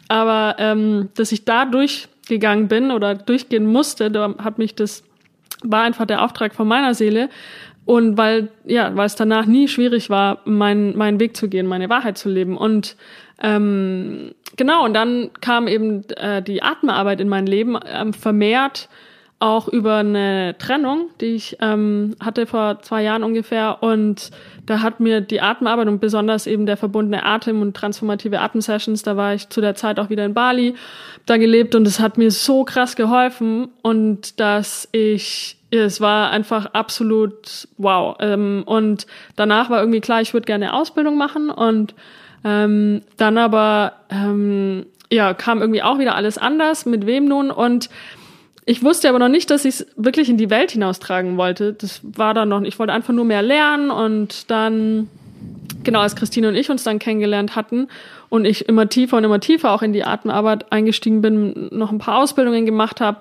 aber ähm, dass ich da durchgegangen bin oder durchgehen musste, da hat mich das, war einfach der Auftrag von meiner Seele. Und weil, ja, weil es danach nie schwierig war, meinen meinen Weg zu gehen, meine Wahrheit zu leben. Und ähm, genau, und dann kam eben äh, die Atmenarbeit in mein Leben ähm, vermehrt auch über eine Trennung, die ich ähm, hatte vor zwei Jahren ungefähr. Und da hat mir die Atemarbeit und besonders eben der verbundene Atem und transformative Atemsessions, da war ich zu der Zeit auch wieder in Bali, da gelebt und es hat mir so krass geholfen und dass ich, es war einfach absolut wow. Ähm, und danach war irgendwie klar, ich würde gerne Ausbildung machen und ähm, dann aber ähm, ja kam irgendwie auch wieder alles anders. Mit wem nun und ich wusste aber noch nicht, dass ich es wirklich in die Welt hinaustragen wollte. Das war dann noch, ich wollte einfach nur mehr lernen und dann, genau, als Christine und ich uns dann kennengelernt hatten und ich immer tiefer und immer tiefer auch in die Atemarbeit eingestiegen bin, noch ein paar Ausbildungen gemacht habe,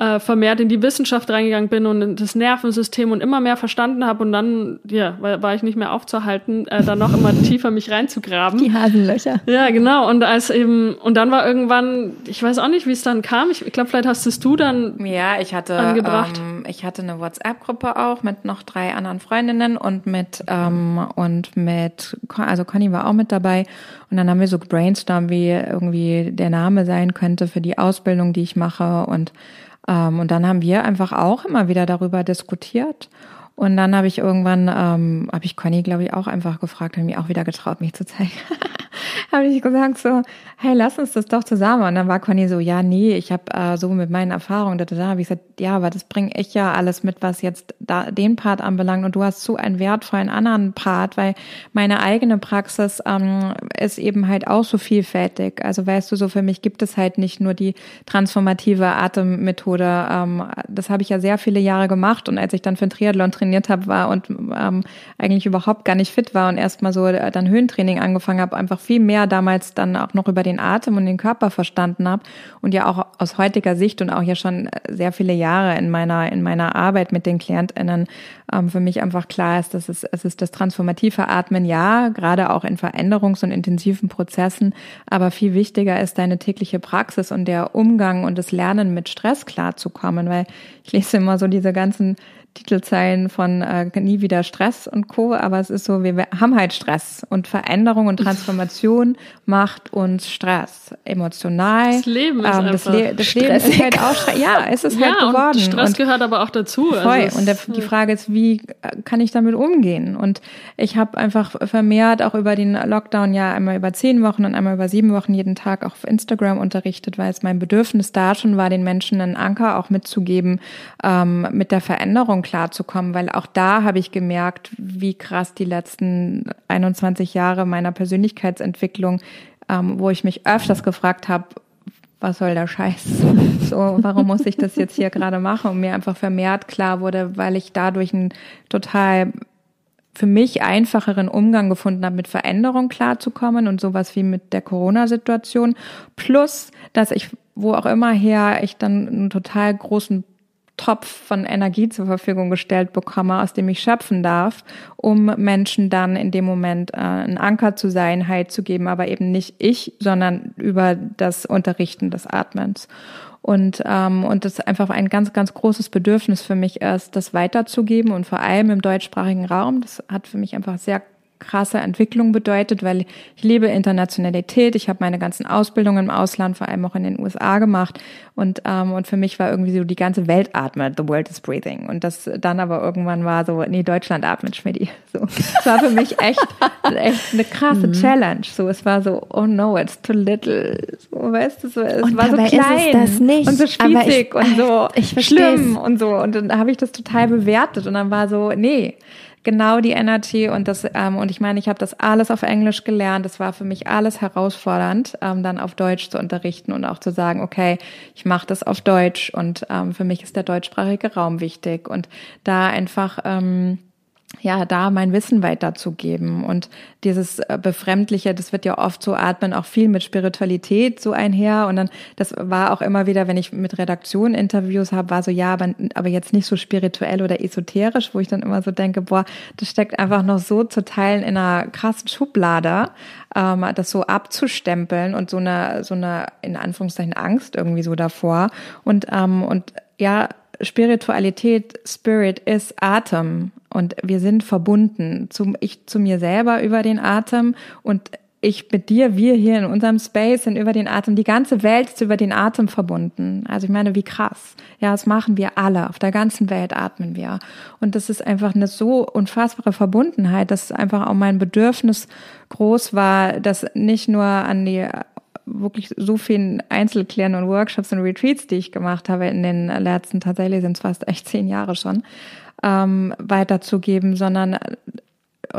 äh, vermehrt in die Wissenschaft reingegangen bin und in das Nervensystem und immer mehr verstanden habe und dann, ja, war, war ich nicht mehr aufzuhalten, äh, dann noch immer tiefer mich reinzugraben. Die Hasenlöcher. Ja, genau. Und als eben, und dann war irgendwann, ich weiß auch nicht, wie es dann kam. Ich, ich glaube, vielleicht hast es du dann. Ja, ich hatte, Angebracht. ähm, ich hatte eine WhatsApp-Gruppe auch mit noch drei anderen Freundinnen und mit ähm, und mit, also Conny war auch mit dabei. Und dann haben wir so brainstormt, wie irgendwie der Name sein könnte für die Ausbildung, die ich mache. Und ähm, und dann haben wir einfach auch immer wieder darüber diskutiert. Und dann habe ich irgendwann, ähm, habe ich Conny, glaube ich, auch einfach gefragt, habe mich auch wieder getraut, mich zu zeigen. habe ich gesagt so, hey, lass uns das doch zusammen. Und dann war Conny so, ja, nee, ich habe äh, so mit meinen Erfahrungen, da, da, da habe ich gesagt, ja, aber das bringe ich ja alles mit, was jetzt da den Part anbelangt. Und du hast so einen wertvollen anderen Part, weil meine eigene Praxis ähm, ist eben halt auch so vielfältig. Also weißt du, so für mich gibt es halt nicht nur die transformative Atemmethode. Ähm, das habe ich ja sehr viele Jahre gemacht. Und als ich dann für den Triathlon trainiert habe, war und ähm, eigentlich überhaupt gar nicht fit war und erst mal so äh, dann Höhentraining angefangen habe, einfach viel mehr damals dann auch noch über den Atem und den Körper verstanden habe und ja auch aus heutiger Sicht und auch ja schon sehr viele Jahre in meiner in meiner Arbeit mit den KlientInnen ähm, für mich einfach klar ist, dass es, es ist das transformative Atmen, ja, gerade auch in Veränderungs- und intensiven Prozessen, aber viel wichtiger ist deine tägliche Praxis und der Umgang und das Lernen mit Stress klarzukommen, weil ich lese immer so diese ganzen Titelzeilen von äh, nie wieder Stress und Co. Aber es ist so, wir haben halt Stress und Veränderung und Transformation macht uns Stress. Emotional. Das Leben ist ähm, das, einfach Le das Leben ist halt auch Stress. Ja, es ist ja, halt geworden. und Stress und gehört aber auch dazu. voll. Also und der die Frage ist, wie kann ich damit umgehen? Und ich habe einfach vermehrt auch über den Lockdown ja einmal über zehn Wochen und einmal über sieben Wochen jeden Tag auf Instagram unterrichtet, weil es mein Bedürfnis da schon war, den Menschen einen Anker auch mitzugeben, ähm, mit der Veränderung klarzukommen, weil auch da habe ich gemerkt, wie krass die letzten 21 Jahre meiner Persönlichkeitsentwicklung, ähm, wo ich mich öfters gefragt habe, was soll der Scheiß? So, warum muss ich das jetzt hier gerade machen? Und mir einfach vermehrt klar wurde, weil ich dadurch einen total für mich einfacheren Umgang gefunden habe, mit Veränderung klarzukommen und sowas wie mit der Corona-Situation. Plus, dass ich, wo auch immer her, ich dann einen total großen Topf von Energie zur Verfügung gestellt bekomme, aus dem ich schöpfen darf, um Menschen dann in dem Moment äh, ein Anker zu sein, Halt zu geben, aber eben nicht ich, sondern über das Unterrichten des Atmens. Und, ähm, und das einfach ein ganz, ganz großes Bedürfnis für mich ist, das weiterzugeben und vor allem im deutschsprachigen Raum. Das hat für mich einfach sehr krasse Entwicklung bedeutet, weil ich liebe Internationalität. Ich habe meine ganzen Ausbildungen im Ausland, vor allem auch in den USA gemacht. Und, ähm, und für mich war irgendwie so die ganze Welt atmet, the world is breathing. Und das dann aber irgendwann war so, nee, Deutschland atmet, Schmidti. So. Es war für mich echt, echt eine krasse mhm. Challenge. So, es war so, oh no, it's too little. So, weißt du, so, es und war so klein und so spießig ich, und so ich schlimm und so. Und dann habe ich das total bewertet und dann war so, nee, genau die Energy und das ähm, und ich meine, ich habe das alles auf Englisch gelernt. Das war für mich alles herausfordernd, ähm, dann auf Deutsch zu unterrichten und auch zu sagen, okay, ich mache das auf Deutsch und ähm, für mich ist der deutschsprachige Raum wichtig und da einfach ähm, ja, da mein Wissen weiterzugeben. Und dieses äh, Befremdliche, das wird ja oft so atmen, auch viel mit Spiritualität so einher. Und dann, das war auch immer wieder, wenn ich mit Redaktion Interviews habe, war so, ja, aber, aber jetzt nicht so spirituell oder esoterisch, wo ich dann immer so denke, boah, das steckt einfach noch so zu teilen in einer krassen Schublade, ähm, das so abzustempeln und so eine, so eine, in Anführungszeichen, Angst irgendwie so davor. Und, ähm, und ja, Spiritualität, Spirit ist Atem und wir sind verbunden. Zum, ich zu mir selber über den Atem und ich mit dir, wir hier in unserem Space sind über den Atem. Die ganze Welt ist über den Atem verbunden. Also ich meine, wie krass. Ja, das machen wir alle. Auf der ganzen Welt atmen wir. Und das ist einfach eine so unfassbare Verbundenheit, dass einfach auch mein Bedürfnis groß war, dass nicht nur an die wirklich so vielen Einzelklären und Workshops und Retreats, die ich gemacht habe in den letzten, tatsächlich sind es fast echt zehn Jahre schon, ähm, weiterzugeben, sondern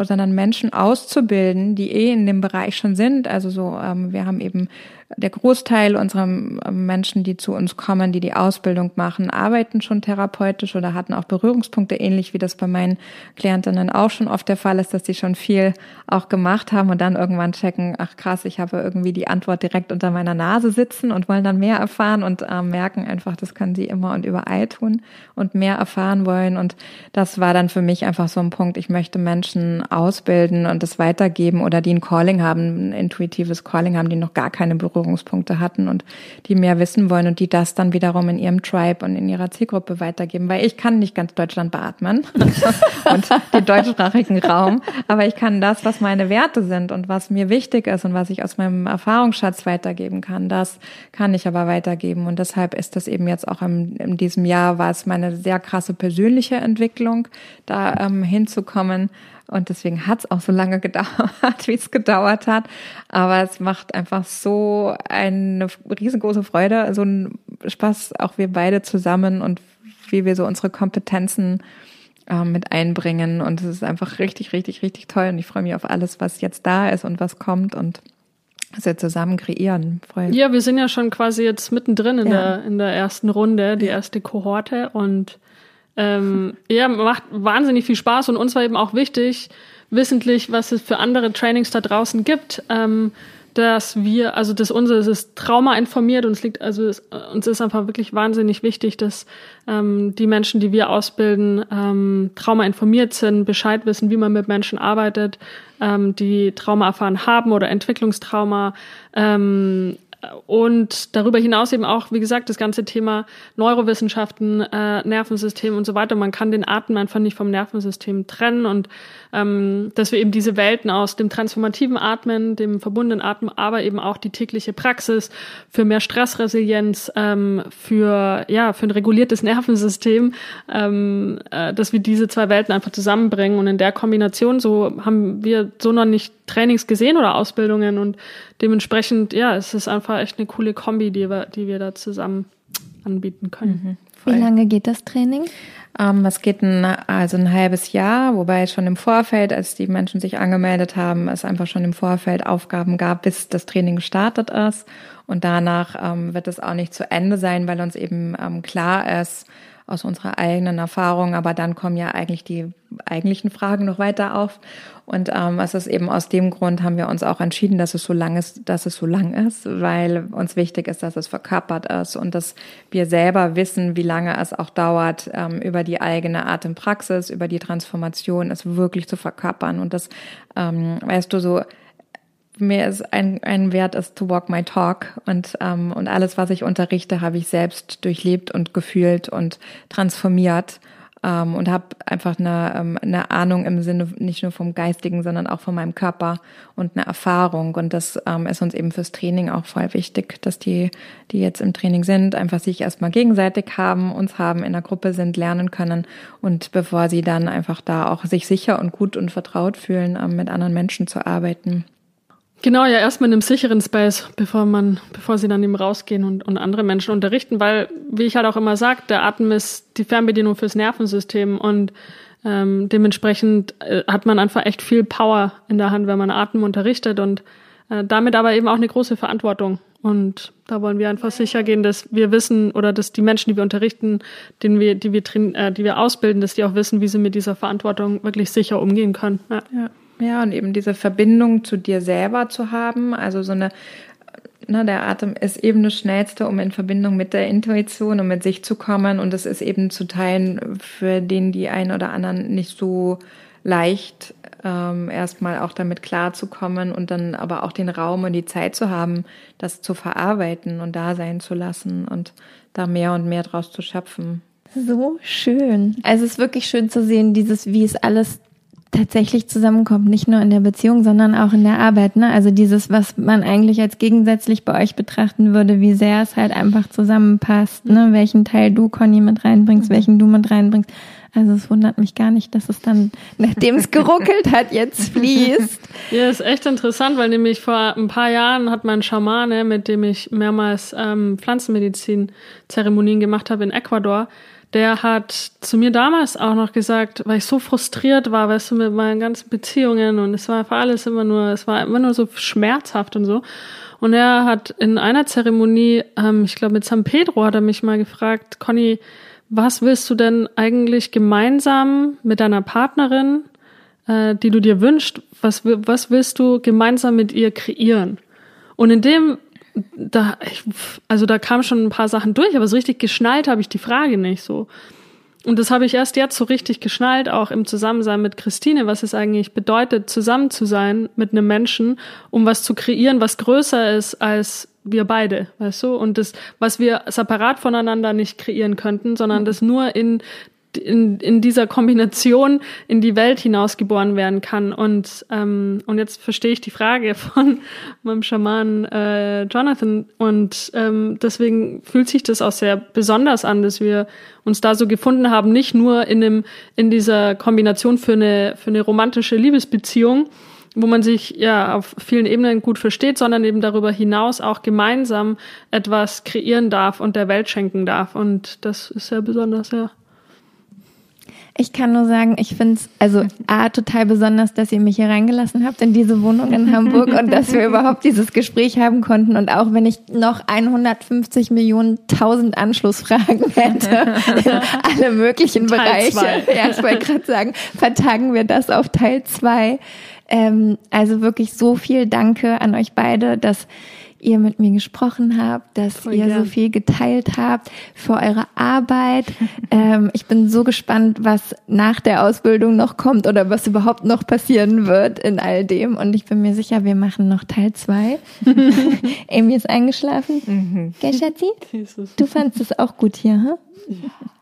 sondern Menschen auszubilden, die eh in dem Bereich schon sind. Also so, ähm, wir haben eben der Großteil unserer Menschen, die zu uns kommen, die die Ausbildung machen, arbeiten schon therapeutisch oder hatten auch Berührungspunkte, ähnlich wie das bei meinen Klientinnen auch schon oft der Fall ist, dass sie schon viel auch gemacht haben und dann irgendwann checken, ach krass, ich habe irgendwie die Antwort direkt unter meiner Nase sitzen und wollen dann mehr erfahren und äh, merken einfach, das können sie immer und überall tun und mehr erfahren wollen. Und das war dann für mich einfach so ein Punkt, ich möchte Menschen ausbilden und das weitergeben oder die ein Calling haben, ein intuitives Calling haben, die noch gar keine Berührung Berührungspunkte hatten und die mehr wissen wollen und die das dann wiederum in ihrem Tribe und in ihrer Zielgruppe weitergeben. Weil ich kann nicht ganz Deutschland beatmen und den deutschsprachigen Raum, aber ich kann das, was meine Werte sind und was mir wichtig ist und was ich aus meinem Erfahrungsschatz weitergeben kann, das kann ich aber weitergeben. Und deshalb ist das eben jetzt auch im, in diesem Jahr war es meine sehr krasse persönliche Entwicklung, da ähm, hinzukommen und deswegen hat es auch so lange gedauert, wie es gedauert hat. Aber es macht einfach so eine riesengroße Freude, so ein Spaß, auch wir beide zusammen und wie wir so unsere Kompetenzen äh, mit einbringen. Und es ist einfach richtig, richtig, richtig toll. Und ich freue mich auf alles, was jetzt da ist und was kommt und was wir zusammen kreieren. Freu. Ja, wir sind ja schon quasi jetzt mittendrin in, ja. der, in der ersten Runde, die erste Kohorte und ähm, ja, macht wahnsinnig viel Spaß und uns war eben auch wichtig, wissentlich, was es für andere Trainings da draußen gibt, ähm, dass wir, also das unsere ist Trauma informiert es liegt, also es, uns ist einfach wirklich wahnsinnig wichtig, dass ähm, die Menschen, die wir ausbilden, ähm, Trauma informiert sind, Bescheid wissen, wie man mit Menschen arbeitet, ähm, die Trauma erfahren haben oder Entwicklungstrauma, ähm, und darüber hinaus eben auch, wie gesagt, das ganze Thema Neurowissenschaften, äh, Nervensystem und so weiter. Man kann den Atem einfach nicht vom Nervensystem trennen. Und ähm, dass wir eben diese Welten aus dem transformativen Atmen, dem verbundenen Atmen, aber eben auch die tägliche Praxis für mehr Stressresilienz, ähm, für ja für ein reguliertes Nervensystem, ähm, äh, dass wir diese zwei Welten einfach zusammenbringen. Und in der Kombination so haben wir so noch nicht Trainings gesehen oder Ausbildungen. Und dementsprechend ja es ist einfach echt eine coole Kombi, die wir die wir da zusammen anbieten können. Mhm, Wie lange geht das Training? Ähm, es geht ein, also ein halbes Jahr, wobei es schon im Vorfeld, als die Menschen sich angemeldet haben, es einfach schon im Vorfeld Aufgaben gab, bis das Training gestartet ist. Und danach ähm, wird es auch nicht zu Ende sein, weil uns eben ähm, klar ist, aus unserer eigenen Erfahrung, aber dann kommen ja eigentlich die eigentlichen Fragen noch weiter auf. Und ähm, es ist eben aus dem Grund haben wir uns auch entschieden, dass es so lang ist, dass es so lang ist, weil uns wichtig ist, dass es verkörpert ist und dass wir selber wissen, wie lange es auch dauert, ähm, über die eigene Atempraxis, über die Transformation es wirklich zu verkörpern. Und das, ähm, weißt du, so mir ist ein, ein Wert ist to walk my talk und ähm, und alles was ich unterrichte habe ich selbst durchlebt und gefühlt und transformiert ähm, und habe einfach eine, ähm, eine Ahnung im Sinne nicht nur vom Geistigen, sondern auch von meinem Körper und eine Erfahrung. Und das ähm, ist uns eben fürs Training auch voll wichtig, dass die, die jetzt im Training sind, einfach sich erstmal gegenseitig haben, uns haben, in der Gruppe sind, lernen können und bevor sie dann einfach da auch sich sicher und gut und vertraut fühlen, ähm, mit anderen Menschen zu arbeiten. Genau, ja, erstmal in einem sicheren Space, bevor man, bevor sie dann eben rausgehen und, und andere Menschen unterrichten, weil, wie ich halt auch immer sage, der Atem ist die Fernbedienung fürs Nervensystem und ähm, dementsprechend äh, hat man einfach echt viel Power in der Hand, wenn man Atem unterrichtet und äh, damit aber eben auch eine große Verantwortung. Und da wollen wir einfach sicher gehen, dass wir wissen oder dass die Menschen, die wir unterrichten, denen wir, die wir, äh, die wir ausbilden, dass die auch wissen, wie sie mit dieser Verantwortung wirklich sicher umgehen können. Ja. ja. Ja, und eben diese Verbindung zu dir selber zu haben, also so eine, ne, der Atem ist eben das Schnellste, um in Verbindung mit der Intuition und mit sich zu kommen. Und es ist eben zu teilen für den, die einen oder anderen nicht so leicht, ähm, erstmal auch damit klarzukommen und dann aber auch den Raum und die Zeit zu haben, das zu verarbeiten und da sein zu lassen und da mehr und mehr draus zu schöpfen. So schön. Also es ist wirklich schön zu sehen, dieses, wie es alles tatsächlich zusammenkommt, nicht nur in der Beziehung, sondern auch in der Arbeit. Ne? Also dieses, was man eigentlich als gegensätzlich bei euch betrachten würde, wie sehr es halt einfach zusammenpasst, ne? welchen Teil du, Conny, mit reinbringst, mhm. welchen du mit reinbringst. Also es wundert mich gar nicht, dass es dann, nachdem es geruckelt hat, jetzt fließt. Ja, ist echt interessant, weil nämlich vor ein paar Jahren hat mein Schamane, mit dem ich mehrmals ähm, Pflanzenmedizin-Zeremonien gemacht habe in Ecuador, der hat zu mir damals auch noch gesagt, weil ich so frustriert war, weißt du, mit meinen ganzen Beziehungen und es war für alles immer nur, es war immer nur so schmerzhaft und so. Und er hat in einer Zeremonie, ähm, ich glaube mit San Pedro, hat er mich mal gefragt, Conny, was willst du denn eigentlich gemeinsam mit deiner Partnerin, äh, die du dir wünschst, was, was willst du gemeinsam mit ihr kreieren? Und in dem da, also da kamen schon ein paar Sachen durch, aber so richtig geschnallt habe ich die Frage nicht so. Und das habe ich erst jetzt so richtig geschnallt, auch im Zusammensein mit Christine, was es eigentlich bedeutet, zusammen zu sein mit einem Menschen, um was zu kreieren, was größer ist als wir beide, weißt du? Und das, was wir separat voneinander nicht kreieren könnten, sondern das nur in in, in dieser Kombination in die Welt hinausgeboren werden kann. Und, ähm, und jetzt verstehe ich die Frage von meinem Schaman äh, Jonathan. Und ähm, deswegen fühlt sich das auch sehr besonders an, dass wir uns da so gefunden haben, nicht nur in, dem, in dieser Kombination für eine, für eine romantische Liebesbeziehung, wo man sich ja auf vielen Ebenen gut versteht, sondern eben darüber hinaus auch gemeinsam etwas kreieren darf und der Welt schenken darf. Und das ist sehr besonders, ja. Ich kann nur sagen, ich finde es also A, total besonders, dass ihr mich hier reingelassen habt in diese Wohnung in Hamburg und dass wir überhaupt dieses Gespräch haben konnten. Und auch wenn ich noch 150 Millionen tausend Anschlussfragen hätte, alle möglichen Teil Bereiche, zwei. ja, ich wollte gerade sagen, vertagen wir das auf Teil zwei. Ähm, also wirklich so viel Danke an euch beide, dass ihr mit mir gesprochen habt, dass Voll ihr gern. so viel geteilt habt für eure Arbeit. ähm, ich bin so gespannt, was nach der Ausbildung noch kommt oder was überhaupt noch passieren wird in all dem. Und ich bin mir sicher, wir machen noch Teil zwei. Amy ist eingeschlafen. Gell, Schatzi? Du fandst es auch gut hier, hm?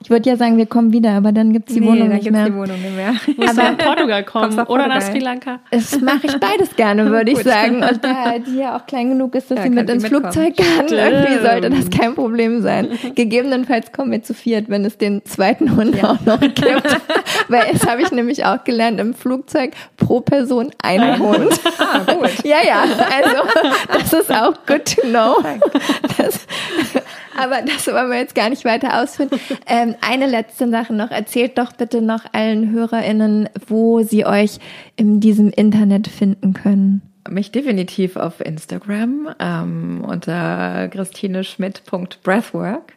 Ich würde ja sagen, wir kommen wieder, aber dann gibt's die nee, Wohnung dann nicht gibt's mehr. die Wohnung nicht mehr. Musst du nach Portugal kommen nach oder nach Portugal. Sri Lanka. Das mache ich beides gerne, würde ich sagen. Und da halt hier auch klein genug ist, dass Ja, sie mit ins mitkommen. Flugzeug kann, Stimmt. irgendwie sollte das kein Problem sein. Gegebenenfalls kommen wir zu viert, wenn es den zweiten Hund auch noch gibt. Weil es habe ich nämlich auch gelernt, im Flugzeug pro Person ein Hund. ah, gut. Ja, ja, also das ist auch good to know. Das, aber das wollen wir jetzt gar nicht weiter ausführen. Ähm, eine letzte Sache noch. Erzählt doch bitte noch allen HörerInnen, wo sie euch in diesem Internet finden können. Mich definitiv auf Instagram ähm, unter christineschmidt.breathwork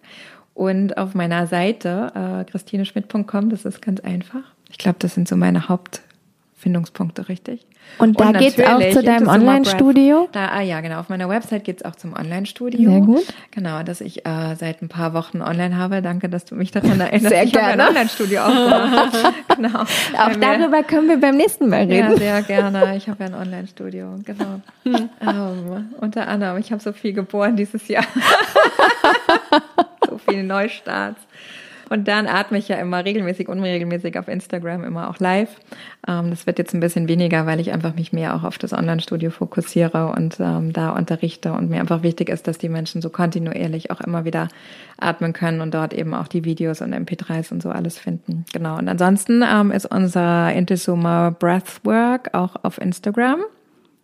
und auf meiner Seite äh, christineschmidt.com, das ist ganz einfach. Ich glaube, das sind so meine Hauptfindungspunkte, richtig? Und da geht's auch natürlich zu deinem Online-Studio? Ah ja, genau. Auf meiner Website geht's auch zum Online-Studio. Sehr gut. Genau, dass ich äh, seit ein paar Wochen online habe. Danke, dass du mich daran erinnerst. Sehr ich habe gerne. ein Online-Studio aufgemacht. genau. Auch darüber können wir beim nächsten Mal ja, reden. sehr gerne. Ich habe ja ein Online-Studio, genau. ähm, unter anderem, ich habe so viel geboren dieses Jahr. so viele Neustarts. Und dann atme ich ja immer regelmäßig, unregelmäßig auf Instagram, immer auch live. Ähm, das wird jetzt ein bisschen weniger, weil ich einfach mich mehr auch auf das Online-Studio fokussiere und ähm, da unterrichte und mir einfach wichtig ist, dass die Menschen so kontinuierlich auch immer wieder atmen können und dort eben auch die Videos und MP3s und so alles finden. Genau. Und ansonsten ähm, ist unser Intisoma Breathwork auch auf Instagram.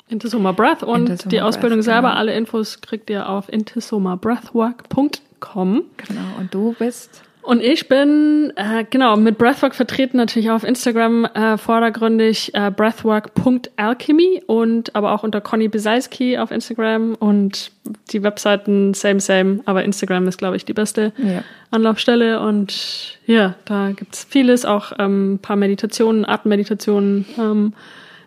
Into Summer Breath und Into Summer die Ausbildung Breath, selber, genau. alle Infos kriegt ihr auf intosomabreathwork.com. Genau. Und du bist Und ich bin äh, genau mit Breathwork vertreten natürlich auch auf Instagram äh, vordergründig äh, breathwork.alchemy und aber auch unter Conny Besalski auf Instagram und die Webseiten same same, aber Instagram ist glaube ich die beste Ja. Anlaufstelle und ja, da gibt's vieles, auch ähm, ein paar Meditationen, Atemmeditationen ähm,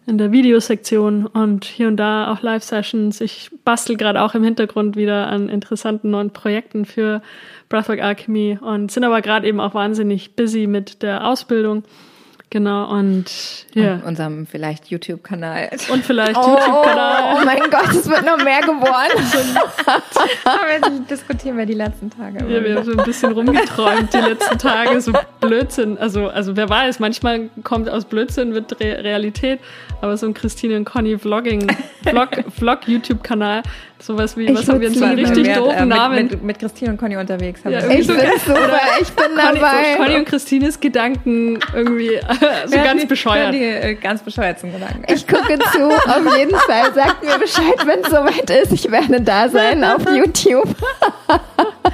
in der Videosektion und hier und da auch Live-Sessions. Ich bastel gerade auch im Hintergrund wieder an interessanten neuen Projekten für Breathwork Alchemy und sind aber gerade eben auch wahnsinnig busy mit der Ausbildung. Genau, und ja. auf unserem vielleicht YouTube-Kanal. Und vielleicht Oh, YouTube-Kanal. oh mein Gott, es wird noch mehr geworden. Aber das diskutieren wir die letzten Tage. Ja, wir haben so ein bisschen rumgeträumt die letzten Tage, so Blödsinn. Also, also wer weiß, manchmal kommt aus Blödsinn wird Re Realität, aber so ein Christine und Conny Vlogging, Vlog, Vlog YouTube-Kanal, sowas wie, Ich was haben wir uns einen richtig Wir werden, doofen äh, Namen. Mit, mit, mit Christine und Conny unterwegs. Haben Ja, wir Ich so bin super, ich bin Conny, dabei. Conny und Christines Gedanken irgendwie so Ja, ganz die- bescheuert. Die, äh, ganz bescheuerten Gedanken. Ich gucke zu, auf jeden Fall. Sagt mir Bescheid, wenn es soweit ist. Ich werde da sein auf YouTube.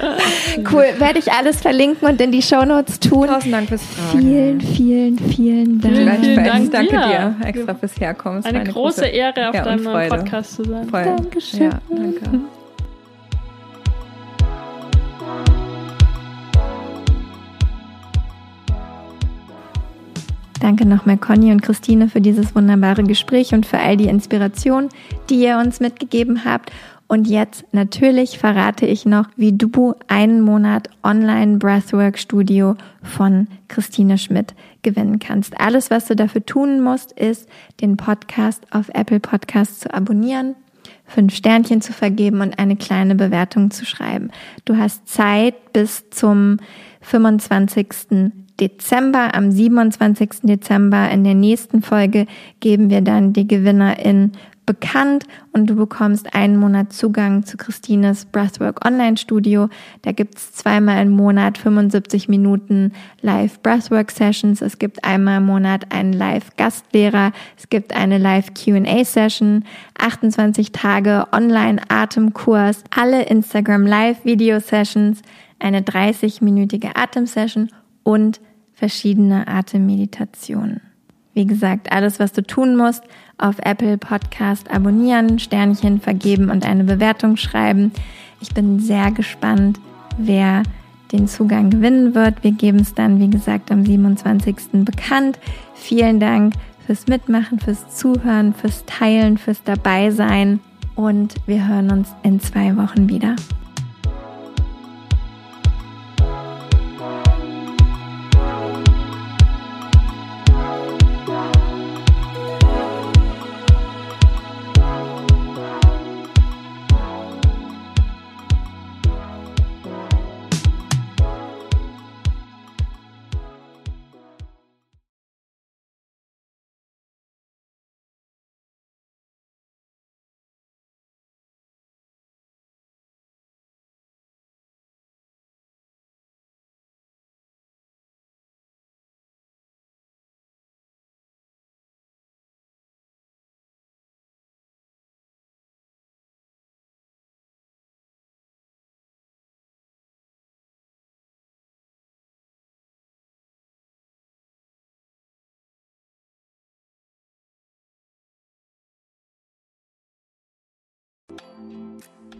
cool, werde ich alles verlinken und in die Shownotes tun. Tausend Dank fürs Fragen. Vielen, vielen, vielen Dank. Vielen, vielen. Dank Danke dir. dir extra fürs Herkommen. Es war Eine große Ehre, auf ja, deinem. Podcast zu sein. Voll. Dankeschön. Ja, danke. Danke nochmal Conny und Christine für dieses wunderbare Gespräch und für all die Inspiration, die ihr uns mitgegeben habt. Und jetzt natürlich verrate ich noch, wie du einen Monat Online Breathwork Studio von Christine Schmidt gewinnen kannst. Alles, was du dafür tun musst, ist, den Podcast auf Apple Podcasts zu abonnieren, fünf Sternchen zu vergeben und eine kleine Bewertung zu schreiben. Du hast Zeit bis zum 25. Dezember. Am 27. Dezember in der nächsten Folge geben wir dann die Gewinnerin bekannt und du bekommst einen Monat Zugang zu Christines Breathwork Online Studio. Da gibt's zweimal im Monat 75 Minuten Live Breathwork Sessions. Es gibt einmal im Monat einen Live Gastlehrer. Es gibt eine Live Q&A Session, 28 Tage Online Atemkurs, alle Instagram Live Video Sessions, eine 30-minütige Atemsession und verschiedene Atemmeditationen. Wie gesagt, alles, was du tun musst, auf Apple Podcast abonnieren, Sternchen vergeben und eine Bewertung schreiben. Ich bin sehr gespannt, wer den Zugang gewinnen wird. Wir geben es dann, wie gesagt, am 27. bekannt. Vielen Dank fürs Mitmachen, fürs Zuhören, fürs Teilen, fürs Dabeisein und wir hören uns in zwei Wochen wieder.